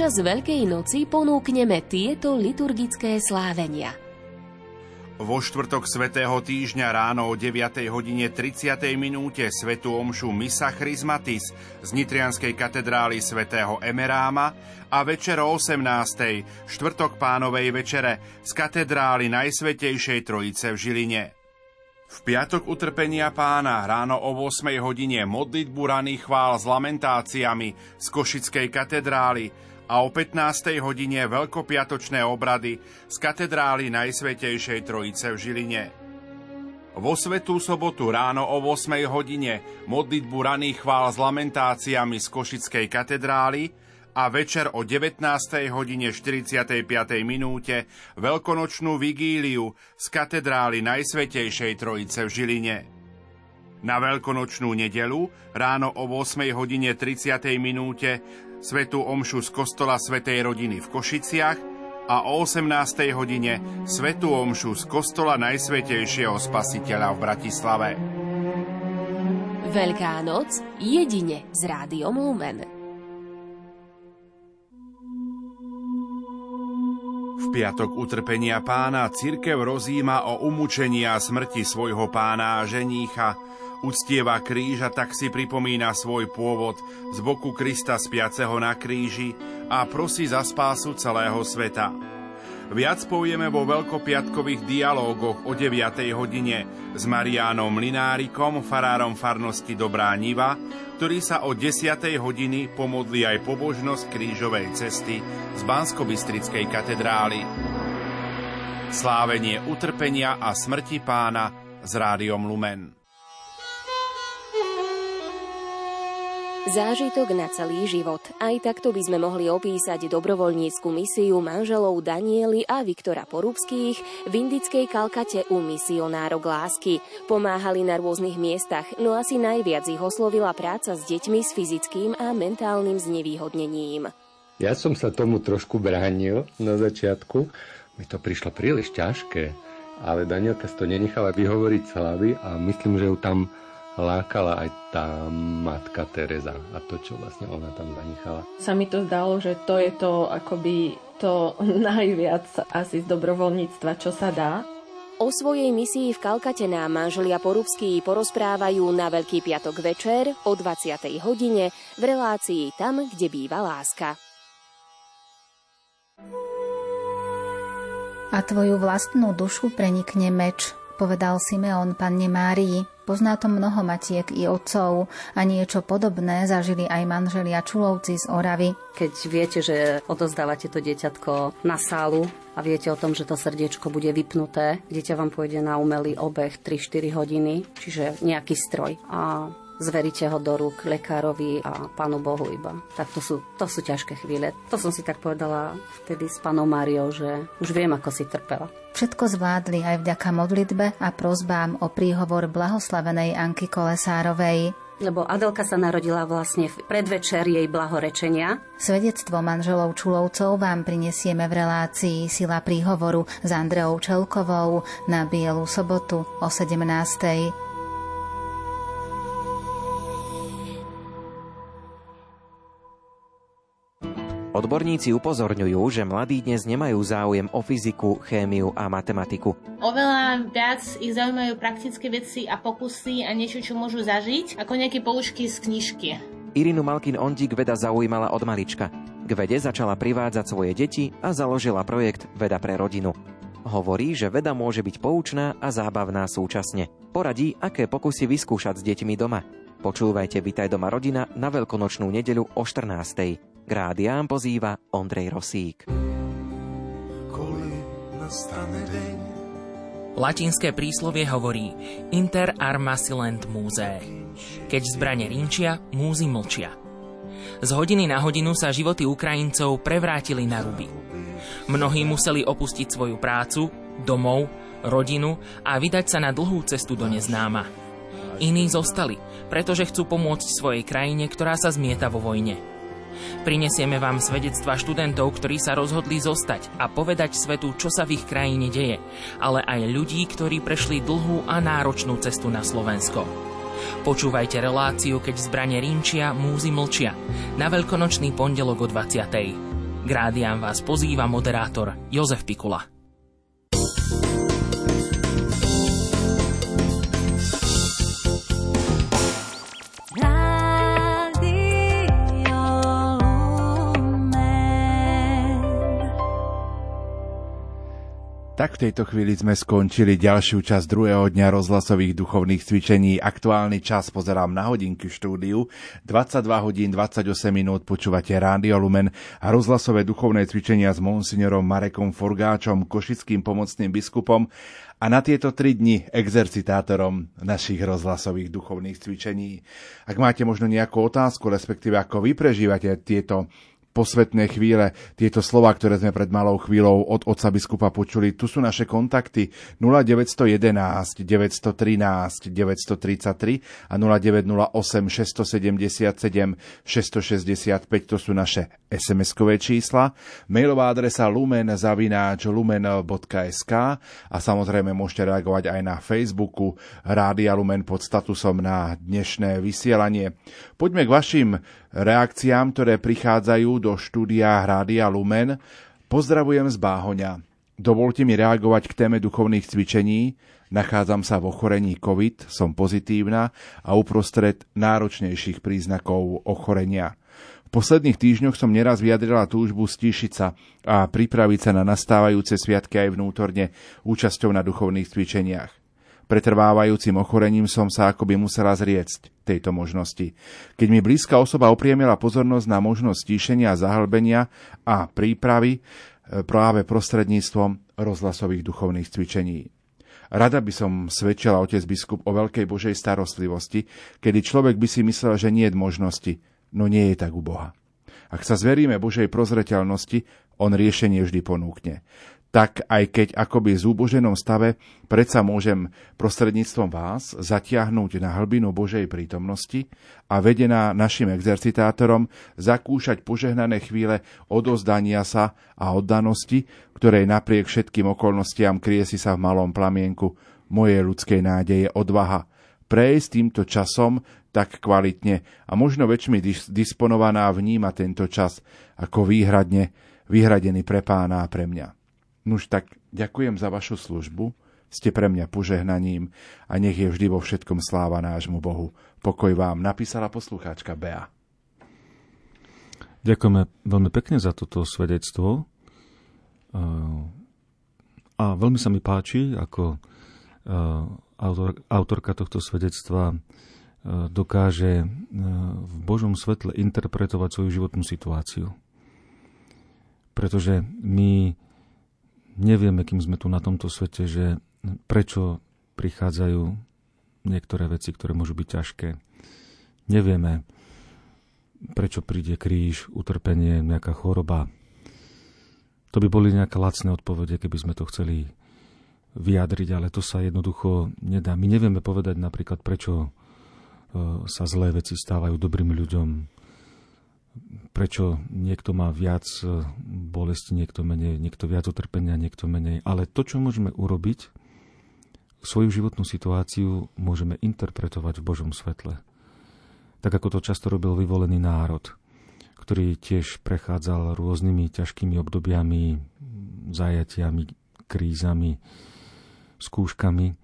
Počas Veľkej noci ponúkneme tieto liturgické slávenia. Vo štvrtok svätého týždňa ráno o 9. hodine 30. minúte svetú omšu Misa Chrismatis z Nitrianskej katedrály svätého Emeráma a večer o 18. štvrtok pánovej večere z katedrály Najsvetejšej Trojice v Žiline. V piatok utrpenia pána ráno o 8 hodine modlitbu raných chvál s lamentáciami z Košickej katedrály a o 15. hodine veľkopiatočné obrady z katedrály Najsvetejšej Trojice v Žiline. Vo Svetú sobotu ráno o 8 hodine modlitbu raných chvál s lamentáciami z Košickej katedrály a večer o 19. hodine 45. minúte veľkonočnú vigíliu z katedrály Najsvetejšej Trojice v Žiline. Na veľkonočnú nedelu ráno o 8 hodine 30. minúte svetú omšu z kostola Svetej rodiny v Košiciach a o 18. hodine svetú omšu z kostola Najsvetejšieho spasiteľa v Bratislave. Veľká noc jedine z rádiom Lumen. V piatok utrpenia pána cirkev rozíma o umúčení a smrti svojho pána a ženícha, uctieva kríža, tak si pripomína svoj pôvod z boku Krista spiaceho na kríži a prosí za spásu celého sveta. Viac povieme vo veľkopiatkových dialógoch o 9. hodine s Mariánom Linárikom, farárom farnosti Dobrá Niva, ktorý sa o 10. hodiny pomodli aj pobožnosť krížovej cesty z bansko katedrály. Slávenie utrpenia a smrti pána s rádiom Lumen. Zážitok na celý život. Aj takto by sme mohli opísať dobrovoľnícku misiu manželov Daniely a Viktora Porubských v indickej Kalkate u misionárok lásky. Pomáhali na rôznych miestach, no asi najviac ich oslovila práca s deťmi s fyzickým a mentálnym znevýhodnením. Ja som sa tomu trošku bránil na začiatku. Mi to prišlo príliš ťažké, ale Danielka si to nenechala vyhovoriť slavy a myslím, že ju tam lákala aj tá matka Teresa a to, čo vlastne ona tam zanechala. Sa mi to zdalo, že to je to akoby to najviac asi z dobrovoľníctva, čo sa dá. O svojej misii v Kalkate nám manželia Porubskí porozprávajú na Veľký piatok večer o 20. hodine v relácii Tam, kde býva láska. A tvoju vlastnú dušu prenikne meč, povedal Simeon panne Márii. Pozná to mnoho matiek i otcov a niečo podobné zažili aj manželia Čulovci z Oravy. Keď viete, že odozdávate to dieťatko na sálu a viete o tom, že to srdiečko bude vypnuté, dieťa vám pôjde na umelý obeh 3-4 hodiny, čiže nejaký stroj. A zveríte ho do rúk lekárovi a pánu Bohu iba. Tak to sú, to sú ťažké chvíle. To som si tak povedala vtedy s pánom Máriou, že už viem, ako si trpela. Všetko zvládli aj vďaka modlitbe a prozbám o príhovor blahoslavenej Anky Kolesárovej lebo Adelka sa narodila vlastne v predvečer jej blahorečenia. Svedectvo manželov Čulovcov vám prinesieme v relácii Sila príhovoru s Andreou Čelkovou na Bielu sobotu o 17. Odborníci upozorňujú, že mladí dnes nemajú záujem o fyziku, chémiu a matematiku. Oveľa viac ich zaujímajú praktické veci a pokusy a niečo, čo môžu zažiť, ako nejaké poučky z knižky. Irinu Malkin Ondík veda zaujímala od malička. K vede začala privádzať svoje deti a založila projekt Veda pre rodinu. Hovorí, že veda môže byť poučná a zábavná súčasne. Poradí, aké pokusy vyskúšať s deťmi doma. Počúvajte Vitaj doma rodina na veľkonočnú nedeľu o 14. K rádiám pozýva Ondrej Rosík. Latinské príslovie hovorí Inter arma silent múze. Keď zbrane rinčia, múzy mlčia. Z hodiny na hodinu sa životy Ukrajincov prevrátili na ruby. Mnohí museli opustiť svoju prácu, domov, rodinu a vydať sa na dlhú cestu do neznáma. Iní zostali, pretože chcú pomôcť svojej krajine, ktorá sa zmieta vo vojne. Prinesieme vám svedectva študentov, ktorí sa rozhodli zostať a povedať svetu, čo sa v ich krajine deje, ale aj ľudí, ktorí prešli dlhú a náročnú cestu na Slovensko. Počúvajte reláciu, keď zbranie rinčia, múzy mlčia, na veľkonočný pondelok o 20. K rádiám vás pozýva moderátor Jozef Pikula. Tak v tejto chvíli sme skončili ďalšiu časť druhého dňa rozhlasových duchovných cvičení. Aktuálny čas pozerám na hodinky v štúdiu. 22 hodín 28 minút počúvate Rádio Lumen a rozhlasové duchovné cvičenia s monsignorom Marekom Forgáčom, košickým pomocným biskupom a na tieto tri dni exercitátorom našich rozhlasových duchovných cvičení. Ak máte možno nejakú otázku, respektíve ako vy prežívate tieto posvetné chvíle, tieto slova, ktoré sme pred malou chvíľou od otca biskupa počuli. Tu sú naše kontakty 0911 913 933 a 0908 677 665, to sú naše SMS-kové čísla. Mailová adresa lumen zavináč lumen.sk a samozrejme môžete reagovať aj na Facebooku Rádia Lumen pod statusom na dnešné vysielanie. Poďme k vašim reakciám, ktoré prichádzajú do štúdia Rádia Lumen. Pozdravujem z Báhoňa. Dovolte mi reagovať k téme duchovných cvičení. Nachádzam sa v ochorení COVID, som pozitívna a uprostred náročnejších príznakov ochorenia. V posledných týždňoch som neraz vyjadrila túžbu stíšiť sa a pripraviť sa na nastávajúce sviatky aj vnútorne účasťou na duchovných cvičeniach. Pretrvávajúcim ochorením som sa akoby musela zriecť tejto možnosti. Keď mi blízka osoba opriemila pozornosť na možnosť stíšenia, zahlbenia a prípravy e, práve prostredníctvom rozhlasových duchovných cvičení. Rada by som svedčila otec biskup o veľkej Božej starostlivosti, kedy človek by si myslel, že nie je možnosti, no nie je tak u Boha. Ak sa zveríme Božej prozreteľnosti, on riešenie vždy ponúkne tak aj keď akoby v zúboženom stave predsa môžem prostredníctvom vás zatiahnuť na hlbinu Božej prítomnosti a vedená našim exercitátorom zakúšať požehnané chvíle odozdania sa a oddanosti, ktorej napriek všetkým okolnostiam krie si sa v malom plamienku mojej ľudskej nádeje odvaha prejsť týmto časom tak kvalitne a možno väčšmi disponovaná vníma tento čas ako výhradne vyhradený pre pána a pre mňa. Nuž tak ďakujem za vašu službu, ste pre mňa požehnaním a nech je vždy vo všetkom sláva nášmu Bohu. Pokoj vám, napísala poslucháčka Bea. Ďakujeme veľmi pekne za toto svedectvo. A veľmi sa mi páči, ako autor, autorka tohto svedectva dokáže v Božom svetle interpretovať svoju životnú situáciu. Pretože my nevieme, kým sme tu na tomto svete, že prečo prichádzajú niektoré veci, ktoré môžu byť ťažké. Nevieme, prečo príde kríž, utrpenie, nejaká choroba. To by boli nejaké lacné odpovede, keby sme to chceli vyjadriť, ale to sa jednoducho nedá. My nevieme povedať napríklad, prečo e, sa zlé veci stávajú dobrým ľuďom, prečo niekto má viac e, bolesti, niekto menej, niekto viac utrpenia, niekto menej. Ale to, čo môžeme urobiť, svoju životnú situáciu môžeme interpretovať v Božom svetle. Tak ako to často robil vyvolený národ, ktorý tiež prechádzal rôznymi ťažkými obdobiami, zajatiami, krízami, skúškami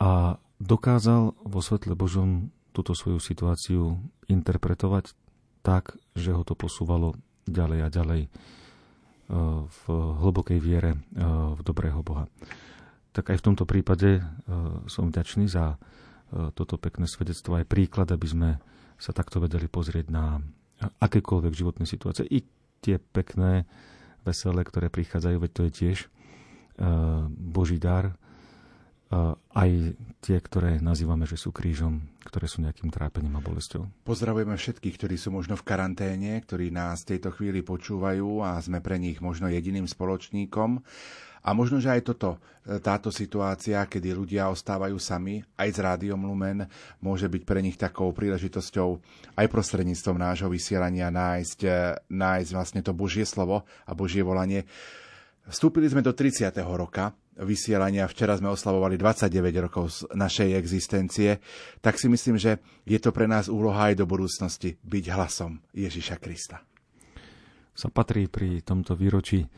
a dokázal vo svetle Božom túto svoju situáciu interpretovať tak, že ho to posúvalo ďalej a ďalej e, v hlbokej viere e, v dobrého Boha. Tak aj v tomto prípade e, som vďačný za toto pekné svedectvo aj príklad, aby sme sa takto vedeli pozrieť na akékoľvek životné situácie. I tie pekné, veselé, ktoré prichádzajú, veď to je tiež Boží dar, aj tie, ktoré nazývame, že sú krížom, ktoré sú nejakým trápením a bolesťou. Pozdravujeme všetkých, ktorí sú možno v karanténe, ktorí nás v tejto chvíli počúvajú a sme pre nich možno jediným spoločníkom. A možno, že aj toto, e, táto situácia, kedy ľudia ostávajú sami, aj s Rádiom Lumen, môže byť pre nich takou príležitosťou aj prostredníctvom nášho vysielania nájsť, e, nájsť vlastne to Božie slovo a Božie volanie. Vstúpili sme do 30. roka vysielania. Včera sme oslavovali 29 rokov z našej existencie, tak si myslím, že je to pre nás úloha aj do budúcnosti byť hlasom Ježiša Krista. sa patrí pri tomto výročí e,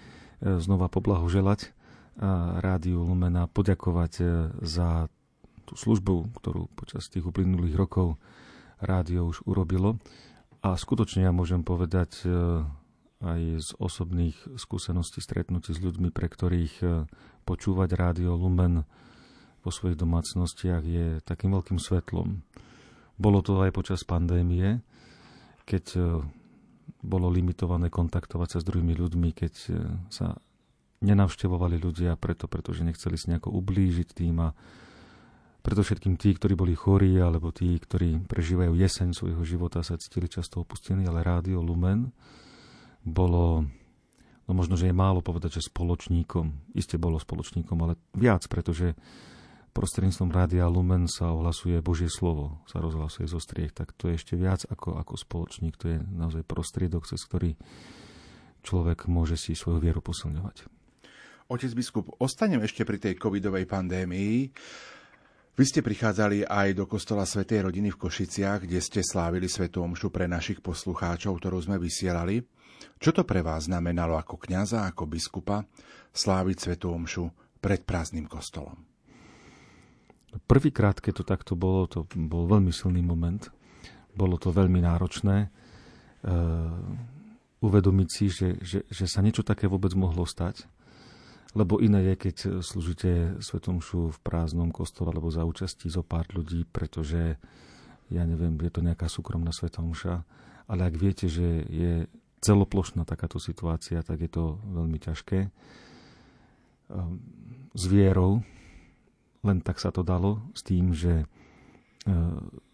znova poblahoželať Rádiu Lumena poďakovať e, za tú službu, ktorú počas tých uplynulých rokov rádio už urobilo. A skutočne ja môžem povedať aj z osobných skúseností stretnutí s ľuďmi, pre ktorých počúvať rádio Lumen vo svojich domácnostiach je takým veľkým svetlom. Bolo to aj počas pandémie, keď e, bolo limitované kontaktovať sa s druhými ľuďmi, keď e, sa nenavštevovali ľudia preto, pretože nechceli si nejako ublížiť tým a preto všetkým tí, ktorí boli chorí alebo tí, ktorí prežívajú jeseň svojho života, sa cítili často opustení, ale Rádio Lumen bolo, no možno, že je málo povedať, že spoločníkom, iste bolo spoločníkom, ale viac, pretože prostredníctvom Rádia Lumen sa ohlasuje Božie slovo, sa rozhlasuje zo striech, tak to je ešte viac ako, ako spoločník, to je naozaj prostriedok, cez ktorý človek môže si svoju vieru posilňovať. Otec biskup, ostanem ešte pri tej covidovej pandémii. Vy ste prichádzali aj do kostola Svetej rodiny v Košiciach, kde ste slávili Svetú Omšu pre našich poslucháčov, ktorú sme vysielali. Čo to pre vás znamenalo ako kňaza, ako biskupa, sláviť Svetú Omšu pred prázdnym kostolom? Prvýkrát, keď to takto bolo, to bol veľmi silný moment. Bolo to veľmi náročné uh, uvedomiť si, že, že, že sa niečo také vôbec mohlo stať. Lebo iné je, keď slúžite Svetom šu v prázdnom kostole alebo za účastí zo pár ľudí, pretože, ja neviem, je to nejaká súkromná Svetomša. Ale ak viete, že je celoplošná takáto situácia, tak je to veľmi ťažké. Ehm, s vierou, len tak sa to dalo s tým, že e,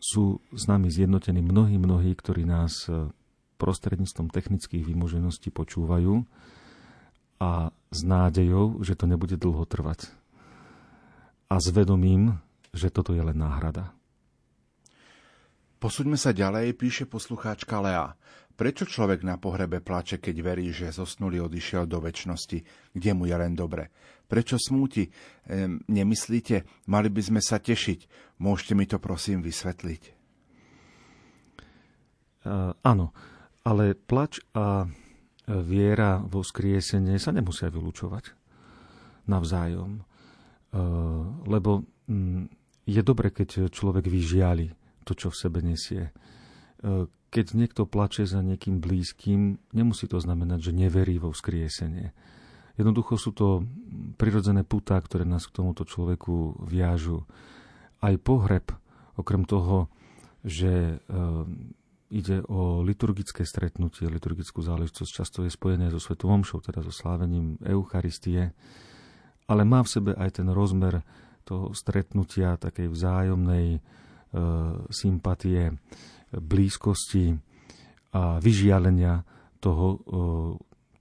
sú s nami zjednotení mnohí, mnohí, ktorí nás e, prostredníctvom technických vymožeností počúvajú a s nádejou, že to nebude dlho trvať. A s vedomím, že toto je len náhrada. Posuďme sa ďalej, píše poslucháčka Lea. Prečo človek na pohrebe plače, keď verí, že zosnulý odišiel do väčšnosti, kde mu je len dobre? Prečo smúti? Ehm, nemyslíte, mali by sme sa tešiť? Môžete mi to prosím vysvetliť? Uh, áno, ale plač a viera vo skriesenie sa nemusia vylúčovať navzájom. Uh, lebo um, je dobre, keď človek vyžiali to, čo v sebe nesie. Uh, keď niekto plače za niekým blízkym, nemusí to znamenať, že neverí vo vzkriesenie. Jednoducho sú to prirodzené putá, ktoré nás k tomuto človeku viažu. Aj pohreb, okrem toho, že e, ide o liturgické stretnutie, liturgickú záležitosť, často je spojené so Svetou Omšou, teda so slávením Eucharistie, ale má v sebe aj ten rozmer toho stretnutia, takej vzájomnej e, sympatie, blízkosti a vyžialenia toho,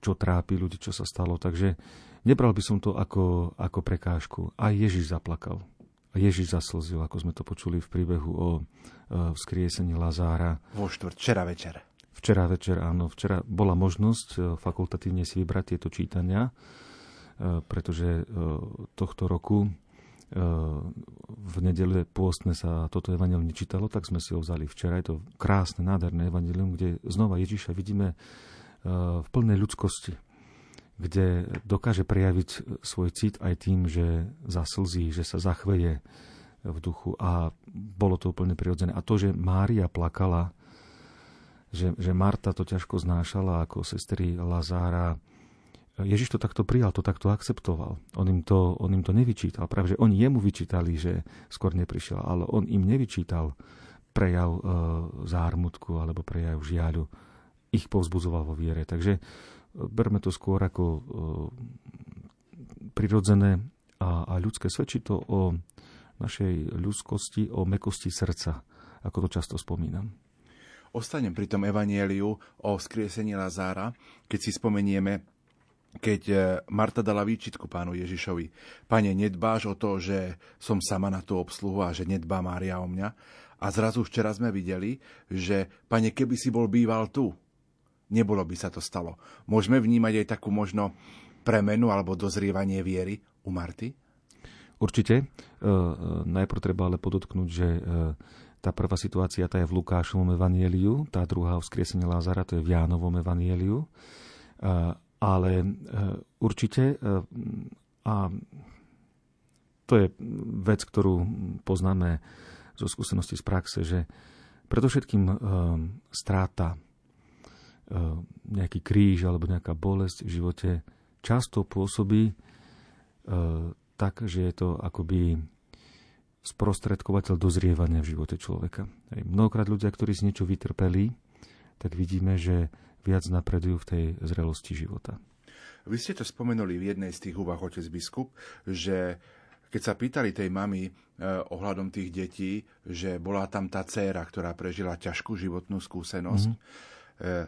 čo trápi ľudí, čo sa stalo. Takže nebral by som to ako, ako prekážku. Aj Ježiš zaplakal. A Ježiš zaslzil, ako sme to počuli v príbehu o vzkriesení Lazára. Vo štvrt, včera večer. Včera večer, áno. Včera bola možnosť e, fakultatívne si vybrať tieto čítania, e, pretože e, tohto roku v nedele pôstne sa toto evanelium nečítalo, tak sme si ho vzali včera. Je to krásne, nádherné evanelium, kde znova Ježiša vidíme e, v plnej ľudskosti, kde dokáže prejaviť svoj cit aj tým, že zaslzí, že sa zachveje v duchu a bolo to úplne prirodzené. A to, že Mária plakala, že, že Marta to ťažko znášala ako sestry Lazára, Ježiš to takto prijal, to takto akceptoval. On im to, on im to nevyčítal. Práve, že oni jemu vyčítali, že skôr neprišiel, ale on im nevyčítal prejav e, zármutku alebo prejav žiaľu. Ich povzbudzoval vo viere. Takže e, berme to skôr ako e, prirodzené a, a ľudské. Svedčí to o našej ľudskosti, o mekosti srdca, ako to často spomínam. Ostanem pri tom evanieliu o skriesení Lazára, keď si spomenieme keď e, Marta dala výčitku pánu Ježišovi. Pane, nedbáš o to, že som sama na tú obsluhu a že nedbá Mária o mňa. A zrazu včera sme videli, že pane, keby si bol býval tu, nebolo by sa to stalo. Môžeme vnímať aj takú možno premenu alebo dozrievanie viery u Marty? Určite. E, e, najprv treba ale podotknúť, že e, tá prvá situácia tá je v Lukášovom evanieliu, tá druhá v skriesení Lázara, to je v Jánovom evanieliu Ale určite, a to je vec, ktorú poznáme zo skúsenosti z praxe, že predovšetkým stráta nejaký kríž alebo nejaká bolesť v živote často pôsobí tak, že je to akoby sprostredkovateľ dozrievania v živote človeka. Mnohokrát ľudia, ktorí si niečo vytrpeli, tak vidíme, že viac napredujú v tej zrelosti života. Vy ste to spomenuli v jednej z tých úvah, otec biskup, že keď sa pýtali tej mamy eh, ohľadom tých detí, že bola tam tá dcéra, ktorá prežila ťažkú životnú skúsenosť, mm-hmm. eh,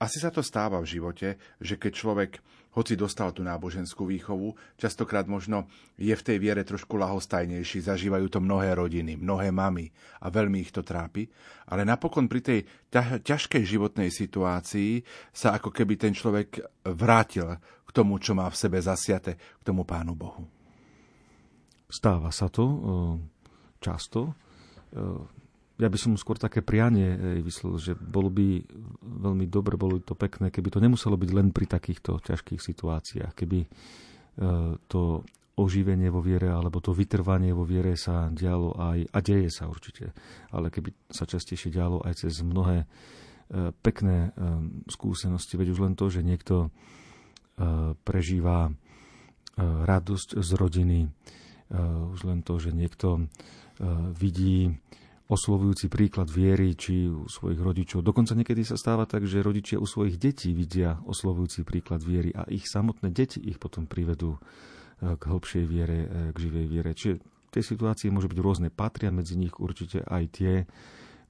asi sa to stáva v živote, že keď človek, hoci dostal tú náboženskú výchovu, častokrát možno je v tej viere trošku lahostajnejší, zažívajú to mnohé rodiny, mnohé mamy a veľmi ich to trápi, ale napokon pri tej ťažkej životnej situácii sa ako keby ten človek vrátil k tomu, čo má v sebe zasiate, k tomu Pánu Bohu. Stáva sa to e, často e, ja by som skôr také prianie eh, vyslel, že bolo by veľmi dobre, bolo by to pekné, keby to nemuselo byť len pri takýchto ťažkých situáciách, keby eh, to oživenie vo viere alebo to vytrvanie vo viere sa dialo aj, a deje sa určite, ale keby sa častejšie dialo aj cez mnohé eh, pekné skúsenosti, veď už len to, že niekto prežíva radosť z rodiny, už len to, že niekto vidí oslovujúci príklad viery či u svojich rodičov. Dokonca niekedy sa stáva tak, že rodičia u svojich detí vidia oslovujúci príklad viery a ich samotné deti ich potom privedú e, k hĺbšej viere, e, k živej viere. Čiže tie situácie môžu byť rôzne, patria medzi nich určite aj tie,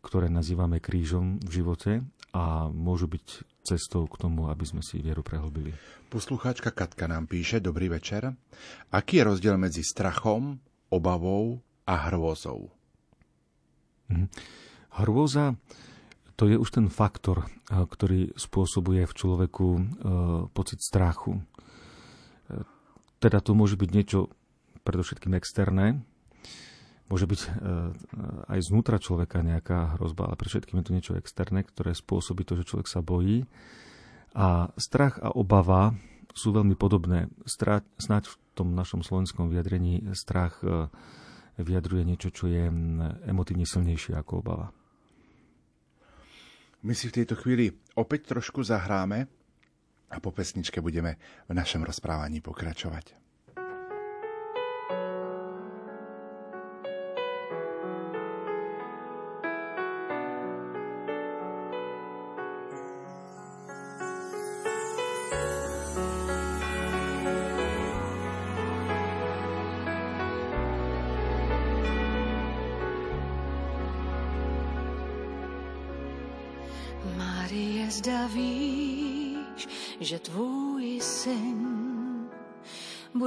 ktoré nazývame krížom v živote a môžu byť cestou k tomu, aby sme si vieru prehlbili. Poslucháčka Katka nám píše, dobrý večer. Aký je rozdiel medzi strachom, obavou a hrôzou? Mhm. Hrôza to je už ten faktor, eh, ktorý spôsobuje v človeku eh, pocit strachu. Eh, teda to môže byť niečo predovšetkým externé, môže byť aj znútra človeka nejaká hrozba, ale pre všetkým je to niečo externé, ktoré spôsobí to, že človek sa bojí. A strach a obava sú veľmi podobné. Snáď v tom našom slovenskom vyjadrení strach vyjadruje niečo, čo je emotívne silnejšie ako obava. My si v tejto chvíli opäť trošku zahráme a po pesničke budeme v našom rozprávaní pokračovať.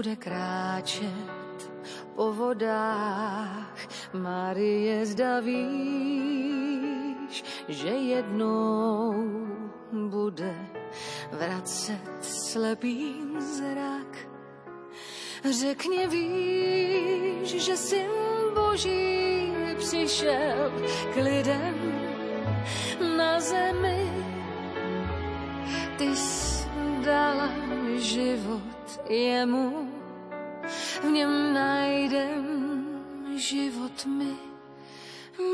Bude kráčet po vodách. Marie, zda víš, že jednou bude vracet slepým zrak. Řekni, víš, že syn Boží přišel k lidem na zemi. Ty dala život jemu, v něm najdem život my.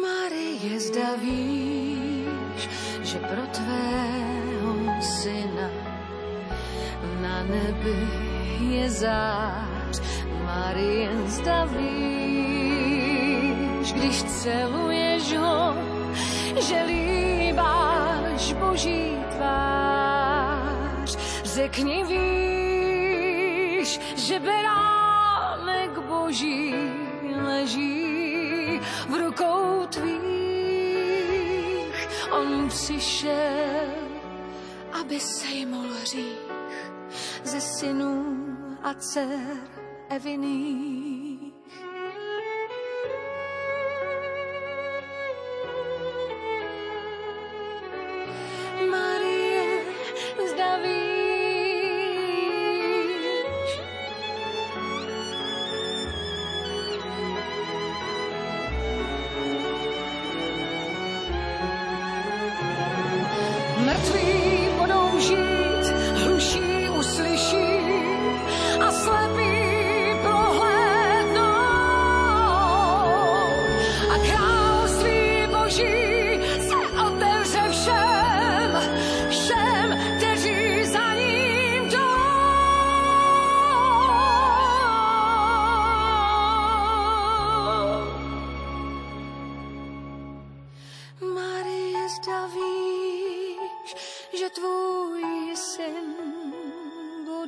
Marie, zda víš, že pro tvého syna na nebi je zář. Marie, zda víš, když celuješ ho, že líbáš Boží Řekni víš, že berámek boží leží v rukou tvých. On přišel, aby se sejmul hřích ze synů a dcer Eviných. Marie, zdraví.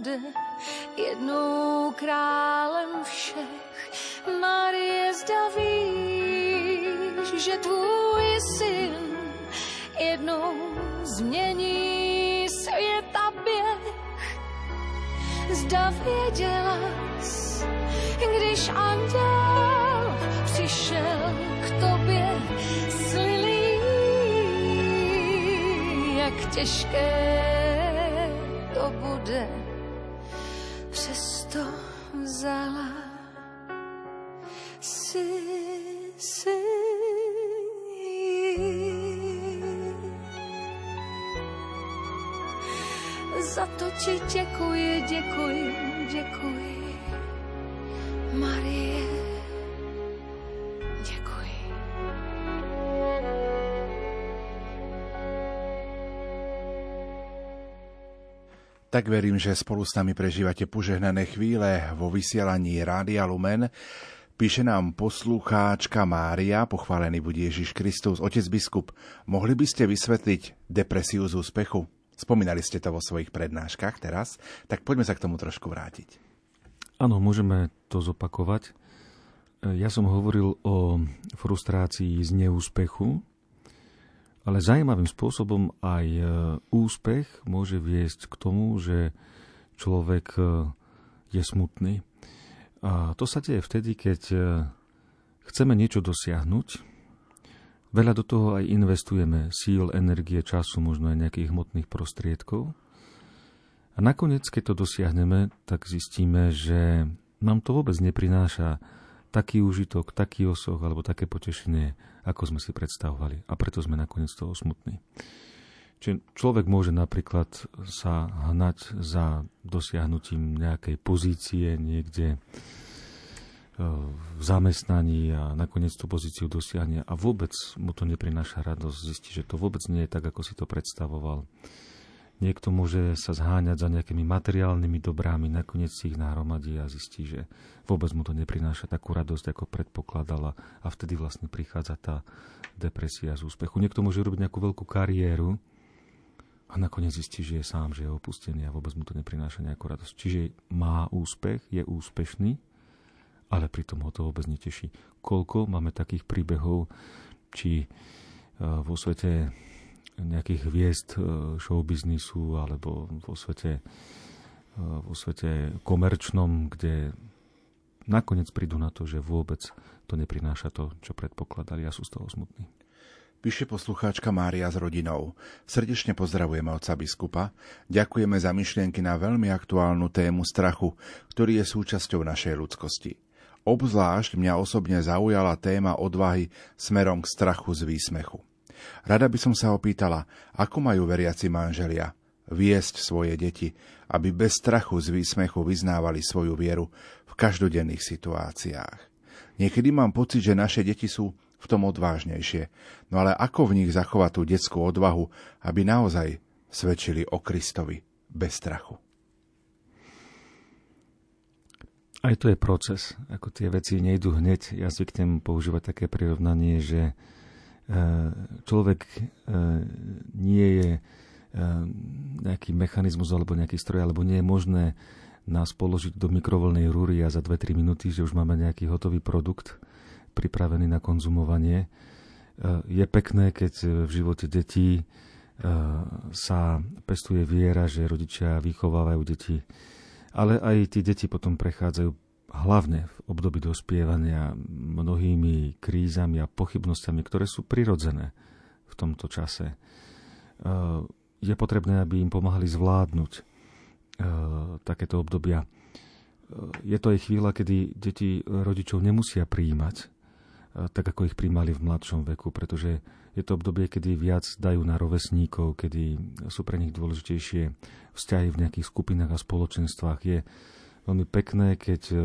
Bude jednou králem všech. Marie, zda víš, že tvůj syn jednou změní svět a běh. Zda věděla když anděl přišel k tobě slilý, jak těžké to bude, vzala si, si. Za to ti děkuji, děkuji, děkuji, Marie. Tak verím, že spolu s nami prežívate požehnané chvíle vo vysielaní Rádia Lumen. Píše nám poslucháčka Mária, pochválený bude Ježiš Kristus. Otec biskup, mohli by ste vysvetliť depresiu z úspechu? Spomínali ste to vo svojich prednáškach teraz, tak poďme sa k tomu trošku vrátiť. Áno, môžeme to zopakovať. Ja som hovoril o frustrácii z neúspechu, ale zaujímavým spôsobom aj e, úspech môže viesť k tomu, že človek e, je smutný. A to sa deje vtedy, keď e, chceme niečo dosiahnuť, veľa do toho aj investujeme síl, energie, času, možno aj nejakých hmotných prostriedkov. A nakoniec, keď to dosiahneme, tak zistíme, že nám to vôbec neprináša taký úžitok, taký osoch alebo také potešenie, ako sme si predstavovali. A preto sme nakoniec toho smutní. Čiže človek môže napríklad sa hnať za dosiahnutím nejakej pozície niekde e, v zamestnaní a nakoniec tú pozíciu dosiahne a vôbec mu to neprináša radosť, zistí, že to vôbec nie je tak, ako si to predstavoval. Niekto môže sa zháňať za nejakými materiálnymi dobrami, nakoniec si ich nahromadí a zistí, že vôbec mu to neprináša takú radosť, ako predpokladala a vtedy vlastne prichádza tá depresia z úspechu. Niekto môže robiť nejakú veľkú kariéru a nakoniec zistí, že je sám, že je opustený a vôbec mu to neprináša nejakú radosť. Čiže má úspech, je úspešný, ale pritom ho to vôbec neteší. Koľko máme takých príbehov, či e, vo svete nejakých hviezd e, showbiznisu alebo vo svete, e, vo svete komerčnom, kde nakoniec prídu na to, že vôbec to neprináša to, čo predpokladali a sú z toho smutní. Píše poslucháčka Mária s rodinou. Srdečne pozdravujeme otca biskupa. Ďakujeme za myšlienky na veľmi aktuálnu tému strachu, ktorý je súčasťou našej ľudskosti. Obzvlášť mňa osobne zaujala téma odvahy smerom k strachu z výsmechu. Rada by som sa opýtala, ako majú veriaci manželia viesť svoje deti, aby bez strachu z výsmechu vyznávali svoju vieru v každodenných situáciách. Niekedy mám pocit, že naše deti sú v tom odvážnejšie, no ale ako v nich zachovať tú detskú odvahu, aby naozaj svedčili o Kristovi bez strachu? Aj to je proces. Ako tie veci nejdú hneď. Ja zvyknem používať také prirovnanie, že človek e, nie je e, nejaký mechanizmus alebo nejaký stroj, alebo nie je možné nás položiť do mikrovlnej rúry a za 2-3 minúty, že už máme nejaký hotový produkt pripravený na konzumovanie. Je pekné, keď v živote detí sa pestuje viera, že rodičia vychovávajú deti, ale aj tie deti potom prechádzajú hlavne v období dospievania mnohými krízami a pochybnosťami, ktoré sú prirodzené v tomto čase. E, je potrebné, aby im pomáhali zvládnuť e, takéto obdobia. E, je to aj chvíľa, kedy deti rodičov nemusia príjmať, tak ako ich príjmali v mladšom veku, pretože je to obdobie, kedy viac dajú na rovesníkov, kedy sú pre nich dôležitejšie vzťahy v nejakých skupinách a spoločenstvách. Je veľmi pekné, keď e,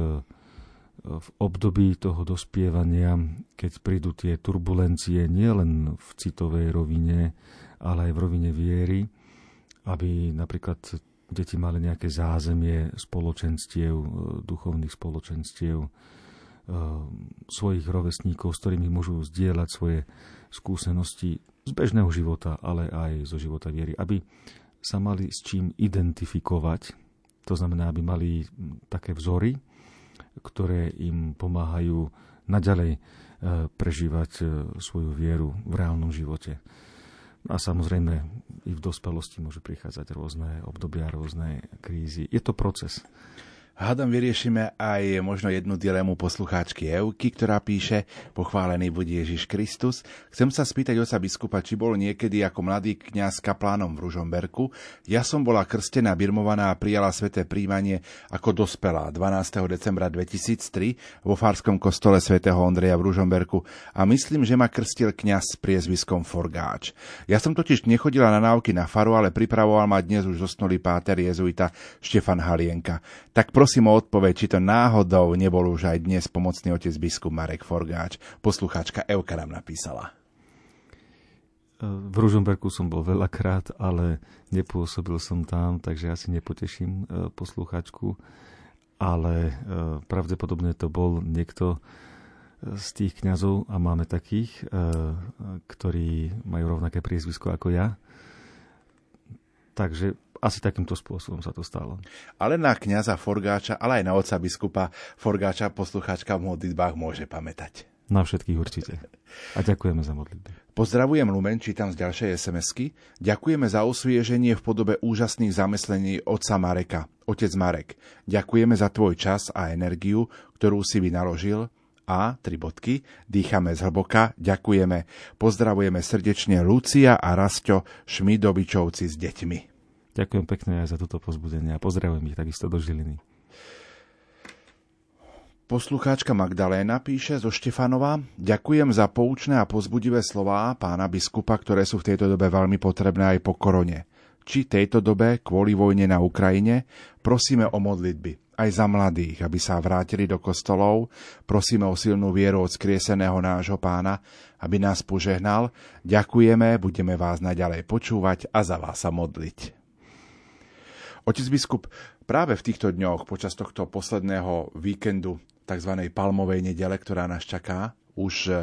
v období toho dospievania, keď prídu tie turbulencie nielen v citovej rovine, ale aj v rovine viery, aby napríklad deti mali nejaké zázemie spoločenstiev, e, duchovných spoločenstiev, e, svojich rovesníkov, s ktorými môžu zdieľať svoje skúsenosti z bežného života, ale aj zo života viery, aby sa mali s čím identifikovať To znamená, aby mali také vzory, ktoré im pomáhajú naďalej prežívať svoju vieru v reálnom živote. A samozrejme, i v dospelosti môžu prichádzať rôzne obdobia, rôzne krízy. Je to proces. Hádam vyriešime aj možno jednu dilemu poslucháčky Euky, ktorá píše Pochválený bude Ježiš Kristus. Chcem sa spýtať oca biskupa, či bol niekedy ako mladý kňaz kaplánom v Ružomberku. Ja som bola krstená, birmovaná a prijala sveté príjmanie ako dospelá 12. decembra 2003 vo Fárskom kostole svätého Ondreja v Ružomberku a myslím, že ma krstil kňaz s priezviskom Forgáč. Ja som totiž nechodila na náuky na faru, ale pripravoval ma dnes už zosnulý páter jezuita Štefan Halienka. Tak prosím o odpoveď, či to náhodou nebol už aj dnes pomocný otec biskup Marek Forgáč. Poslucháčka Euka nám napísala. V Ružomberku som bol veľakrát, ale nepôsobil som tam, takže asi nepoteším e, poslucháčku. Ale e, pravdepodobne to bol niekto e, z tých kňazov a máme takých, ktorí majú rovnaké priezvisko ako ja. Takže asi takýmto spôsobom sa to stalo. Ale na kňaza Forgáča, ale aj na oca biskupa Forgáča poslucháčka v modlitbách môže pamätať. Na všetkých určite. A ďakujeme za modlitby. Pozdravujem Lumen, čítam z ďalšej SMS-ky. Ďakujeme za osvieženie v podobe úžasných zamyslení otca Mareka. Otec Marek, ďakujeme za tvoj čas a energiu, ktorú si vynaložil a, tri bodky, dýchame zhlboka, ďakujeme. Pozdravujeme srdečne Lucia a Rasto Šmidovičovci s deťmi. Ďakujem pekne aj za toto pozbudenie a pozdravujem ich takisto do Žiliny. Poslucháčka Magdaléna píše zo Štefanova Ďakujem za poučné a pozbudivé slová pána biskupa, ktoré sú v tejto dobe veľmi potrebné aj po korone. Či tejto dobe, kvôli vojne na Ukrajine, prosíme o modlitby aj za mladých, aby sa vrátili do kostolov. Prosíme o silnú vieru od skrieseného nášho pána, aby nás požehnal. Ďakujeme, budeme vás naďalej počúvať a za vás sa modliť. Otec biskup, práve v týchto dňoch, počas tohto posledného víkendu, tzv. palmovej nedele, ktorá nás čaká už e,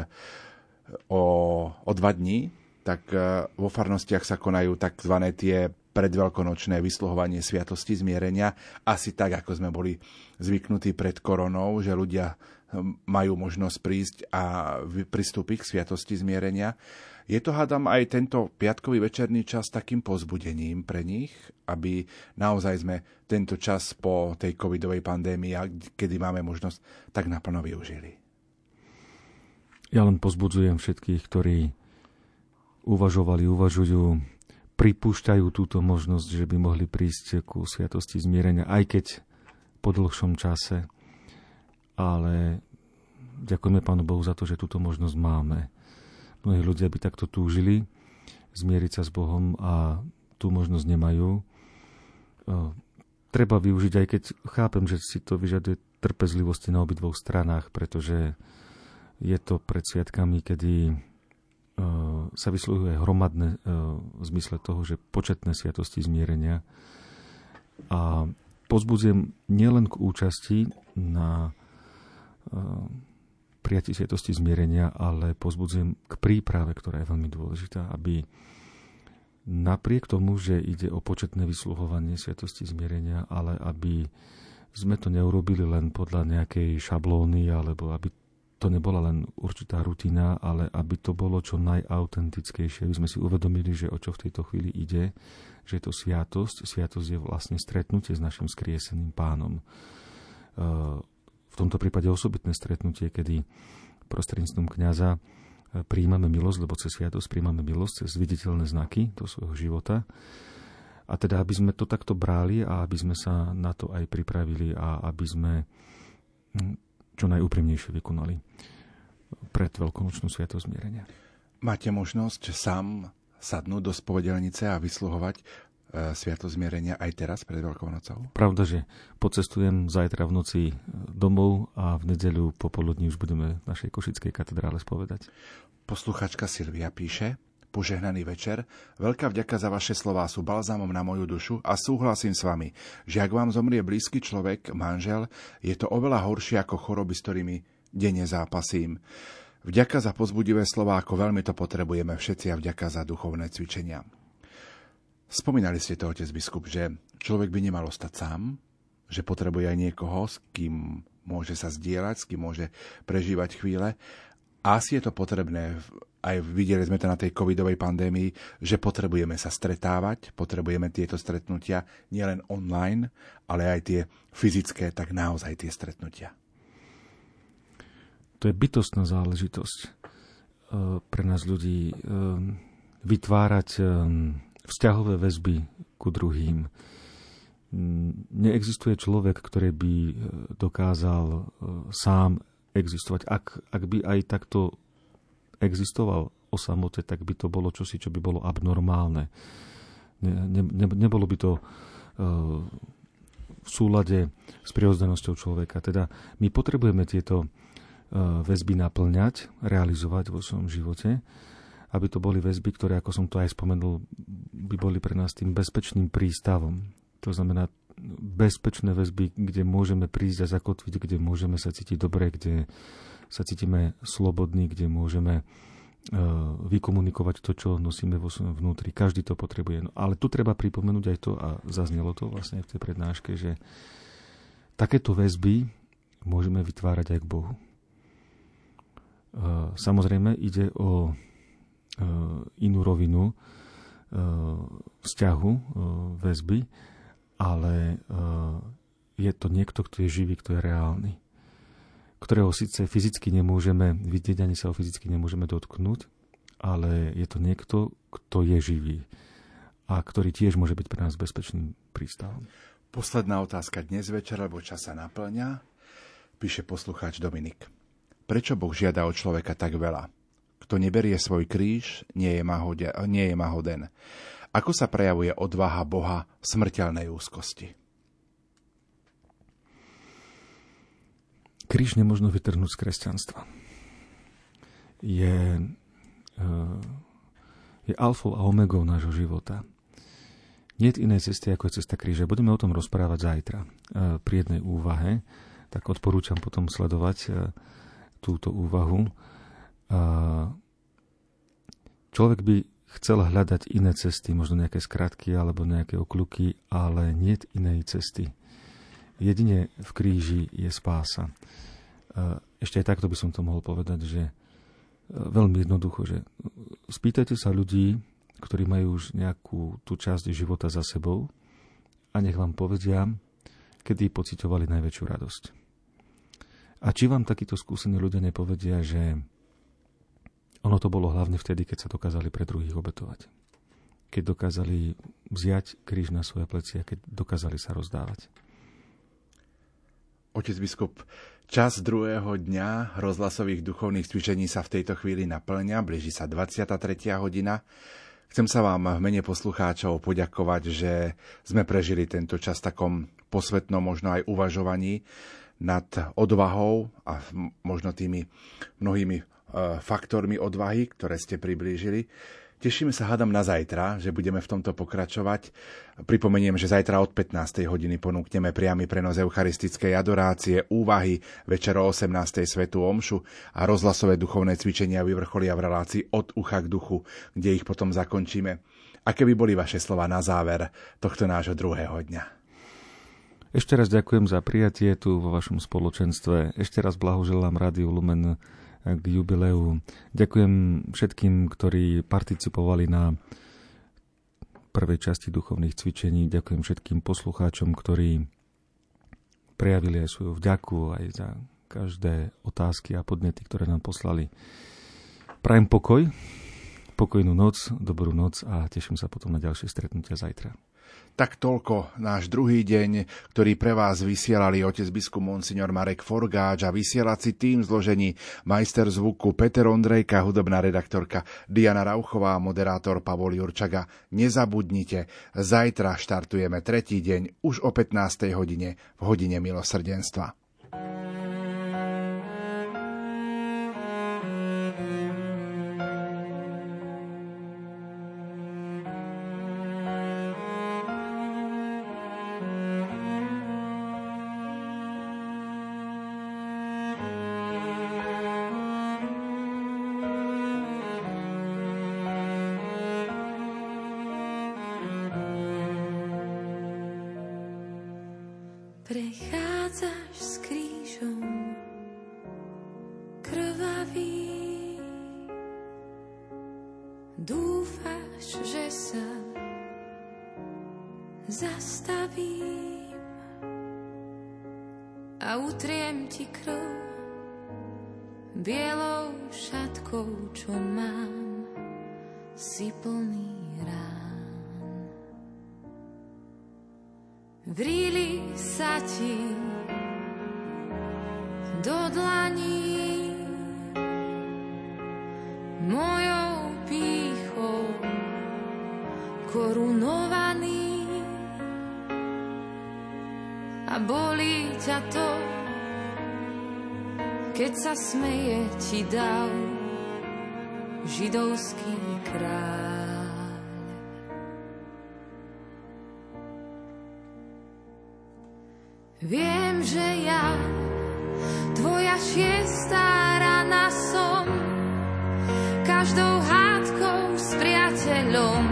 o, o dva dní, tak e, vo farnostiach sa konajú tzv. tie predveľkonočné vysluhovanie sviatosti zmierenia, asi tak, ako sme boli zvyknutí pred koronou, že ľudia majú možnosť prísť a pristúpiť k sviatosti zmierenia. Je to, hádam, aj tento piatkový večerný čas takým pozbudením pre nich, aby naozaj sme tento čas po tej covidovej pandémii, kedy máme možnosť, tak naplno využili. Ja len pozbudzujem všetkých, ktorí uvažovali, uvažujú, pripúšťajú túto možnosť, že by mohli prísť ku sviatosti zmierenia, aj keď po dlhšom čase. Ale ďakujeme Pánu Bohu za to, že túto možnosť máme. Mnohí ľudia by takto túžili zmieriť sa s Bohom a tú možnosť nemajú. Treba využiť, aj keď chápem, že si to vyžaduje trpezlivosti na obidvoch stranách, pretože je to pred sviatkami, kedy sa vysluhuje hromadné v zmysle toho, že početné sviatosti zmierenia. A pozbudzujem nielen k účasti na prijatí sviatosti zmierenia, ale pozbudzujem k príprave, ktorá je veľmi dôležitá, aby napriek tomu, že ide o početné vysluhovanie sviatosti zmierenia, ale aby sme to neurobili len podľa nejakej šablóny, alebo aby to nebola len určitá rutina, ale aby to bolo čo najautentickejšie, aby sme si uvedomili, že o čo v tejto chvíli ide, že je to sviatosť. Sviatosť je vlastne stretnutie s našim skrieseným pánom v tomto prípade osobitné stretnutie, kedy prostredníctvom kňaza e, príjmame milosť, lebo cez sviatosť príjmame milosť cez viditeľné znaky do svojho života. A teda, aby sme to takto brali a aby sme sa na to aj pripravili a aby sme hm, čo najúprimnejšie vykonali pred veľkonočnú sviatosť zmierenia. Máte možnosť sám sadnúť do spovedelnice a vysluhovať E, sviato zmierenia aj teraz pred Veľkou nocou? Pravda, že pocestujem zajtra v noci domov a v nedeľu popoludní už budeme v našej Košickej katedrále spovedať. Posluchačka Silvia píše, Požehnaný večer, veľká vďaka za vaše slová sú balzámom na moju dušu a súhlasím s vami, že ak vám zomrie blízky človek, manžel, je to oveľa horšie ako choroby, s ktorými denne zápasím. Vďaka za pozbudivé slova, ako veľmi to potrebujeme všetci a vďaka za duchovné cvičenia. Spomínali ste to, otec biskup, že človek by nemal ostať sám, že potrebuje aj niekoho, s kým môže sa zdieľať, s kým môže prežívať chvíle. Asi je to potrebné, aj videli sme to na tej covidovej pandémii, že potrebujeme sa stretávať, potrebujeme tieto stretnutia nielen online, ale aj tie fyzické, tak naozaj tie stretnutia. To je bytostná záležitosť e, pre nás ľudí e, vytvárať e, vzťahové väzby ku druhým. Neexistuje človek, ktorý by dokázal sám existovať. Ak, ak by aj takto existoval o samote, tak by to bolo čosi, čo by bolo abnormálne. Ne, ne, ne, nebolo by to uh, v súlade s prirodzenosťou človeka. Teda my potrebujeme tieto väzby naplňať, realizovať vo svojom živote, aby to boli väzby, ktoré, ako som to aj spomenul, by boli pre nás tým bezpečným prístavom. To znamená bezpečné väzby, kde môžeme prísť a zakotviť, kde môžeme sa cítiť dobre, kde sa cítime slobodní, kde môžeme e, vykomunikovať to, čo nosíme vo svojom vnútri. Každý to potrebuje. No, ale tu treba pripomenúť aj to, a zaznelo to vlastne v tej prednáške, že takéto väzby môžeme vytvárať aj k Bohu. E, samozrejme ide o inú rovinu vzťahu, väzby, ale je to niekto, kto je živý, kto je reálny ktorého síce fyzicky nemôžeme vidieť, ani sa ho fyzicky nemôžeme dotknúť, ale je to niekto, kto je živý a ktorý tiež môže byť pre nás bezpečným prístavom. Posledná otázka dnes večer, lebo čas sa naplňa. Píše poslucháč Dominik. Prečo Boh žiada od človeka tak veľa? Kto neberie svoj kríž, nie je, mahode, nie je mahoden. Ako sa prejavuje odvaha Boha v smrteľnej úzkosti? kríž nemožno vytrhnúť z kresťanstva. Je, eh, je alfou a omegou nášho života. Nie je inej cesty, ako je cesta kríža. Budeme o tom rozprávať zajtra eh, pri jednej úvahe, tak odporúčam potom sledovať eh, túto úvahu. Človek by chcel hľadať iné cesty, možno nejaké skratky alebo nejaké okľuky, ale nie inej cesty jedine v kríži je spása. Ešte aj takto by som to mohol povedať, že e, veľmi jednoducho, že spýtajte sa ľudí, ktorí majú už nejakú tú časť života za sebou a nech vám povedia, kedy pocitovali najväčšiu radosť. A či vám takíto skúsení ľudia nepovedia, že ono to bolo hlavne vtedy, keď sa dokázali pre druhých obetovať. Keď dokázali vziať kríž na svoje plecia, keď dokázali sa rozdávať. Otec biskup, čas druhého dňa rozhlasových duchovných cvičení sa v tejto chvíli naplňa, blíži sa 23. hodina. Chcem sa vám v mene poslucháčov poďakovať, že sme prežili tento čas takom posvetnom, možno aj uvažovaní nad odvahou a možno tými mnohými faktormi odvahy, ktoré ste priblížili. Tešíme sa, hádam, na zajtra, že budeme v tomto pokračovať. Pripomeniem, že zajtra od 15. hodiny ponúkneme priamy prenos eucharistickej adorácie, úvahy, večer o 18. svetu omšu a rozhlasové duchovné cvičenia vyvrcholia v relácii od ucha k duchu, kde ich potom zakončíme. Aké by boli vaše slova na záver tohto nášho druhého dňa? Ešte raz ďakujem za prijatie tu vo vašom spoločenstve. Ešte raz blahoželám Rádiu Lumen k jubileu. Ďakujem všetkým, ktorí participovali na prvej časti duchovných cvičení. Ďakujem všetkým poslucháčom, ktorí prejavili aj svoju vďaku aj za každé otázky a podnety, ktoré nám poslali. Prajem pokoj, pokojnú noc, dobrú noc a teším sa potom na ďalšie stretnutia zajtra. Tak toľko náš druhý deň, ktorý pre vás vysielali otec biskup Monsignor Marek Forgáč a vysielací tým zložení majster zvuku Peter Ondrejka, hudobná redaktorka Diana Rauchová moderátor Pavol Jurčaga. Nezabudnite, zajtra štartujeme tretí deň už o 15. hodine v hodine milosrdenstva. A utriem ti krv bielou šatkou, čo mám, si plný rán. Vrili sa ti do dlaní mojou pýchou korunovaný a bolí ťa to, keď sa smeje ti dal židovský kráľ. Viem, že ja tvoja šiestá rana som každou hádkou s priateľom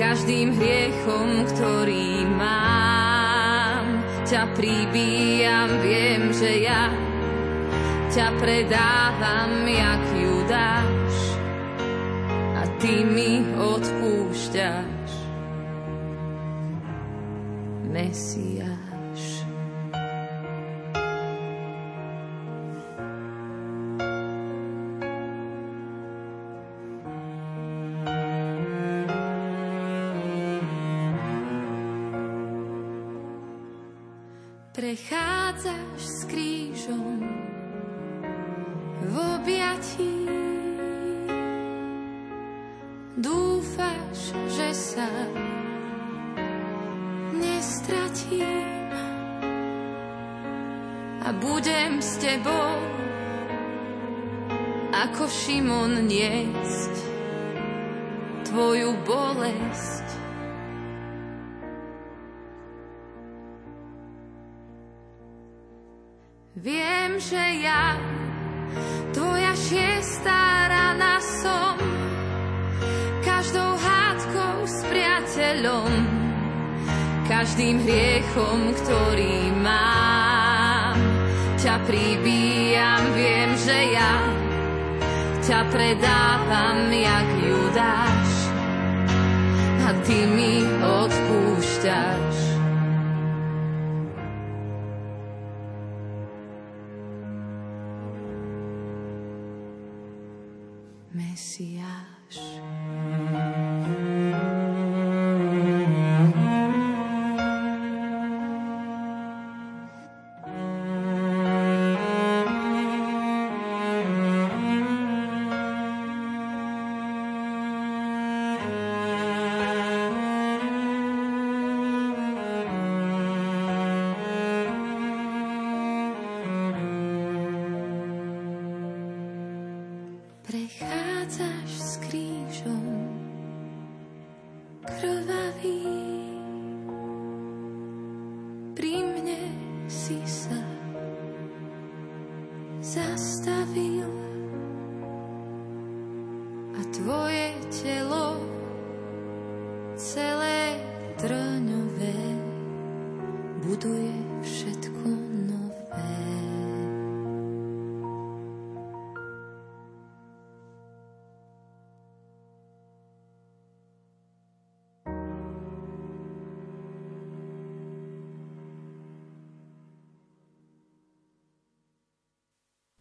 každým hriechom, ktorý mám ťa pribíjam, viem, že ja ťa predávam jak Judáš a ty mi odpúšťaš. Mesiáš. Šimon niesť tvoju bolesť. Viem, že ja tvoja šiestá rana som každou hádkou s priateľom každým hriechom, ktorý mám ťa pribíjam, viem, že ja ťa predávam jak Judáš a ty mi odpúšťaš.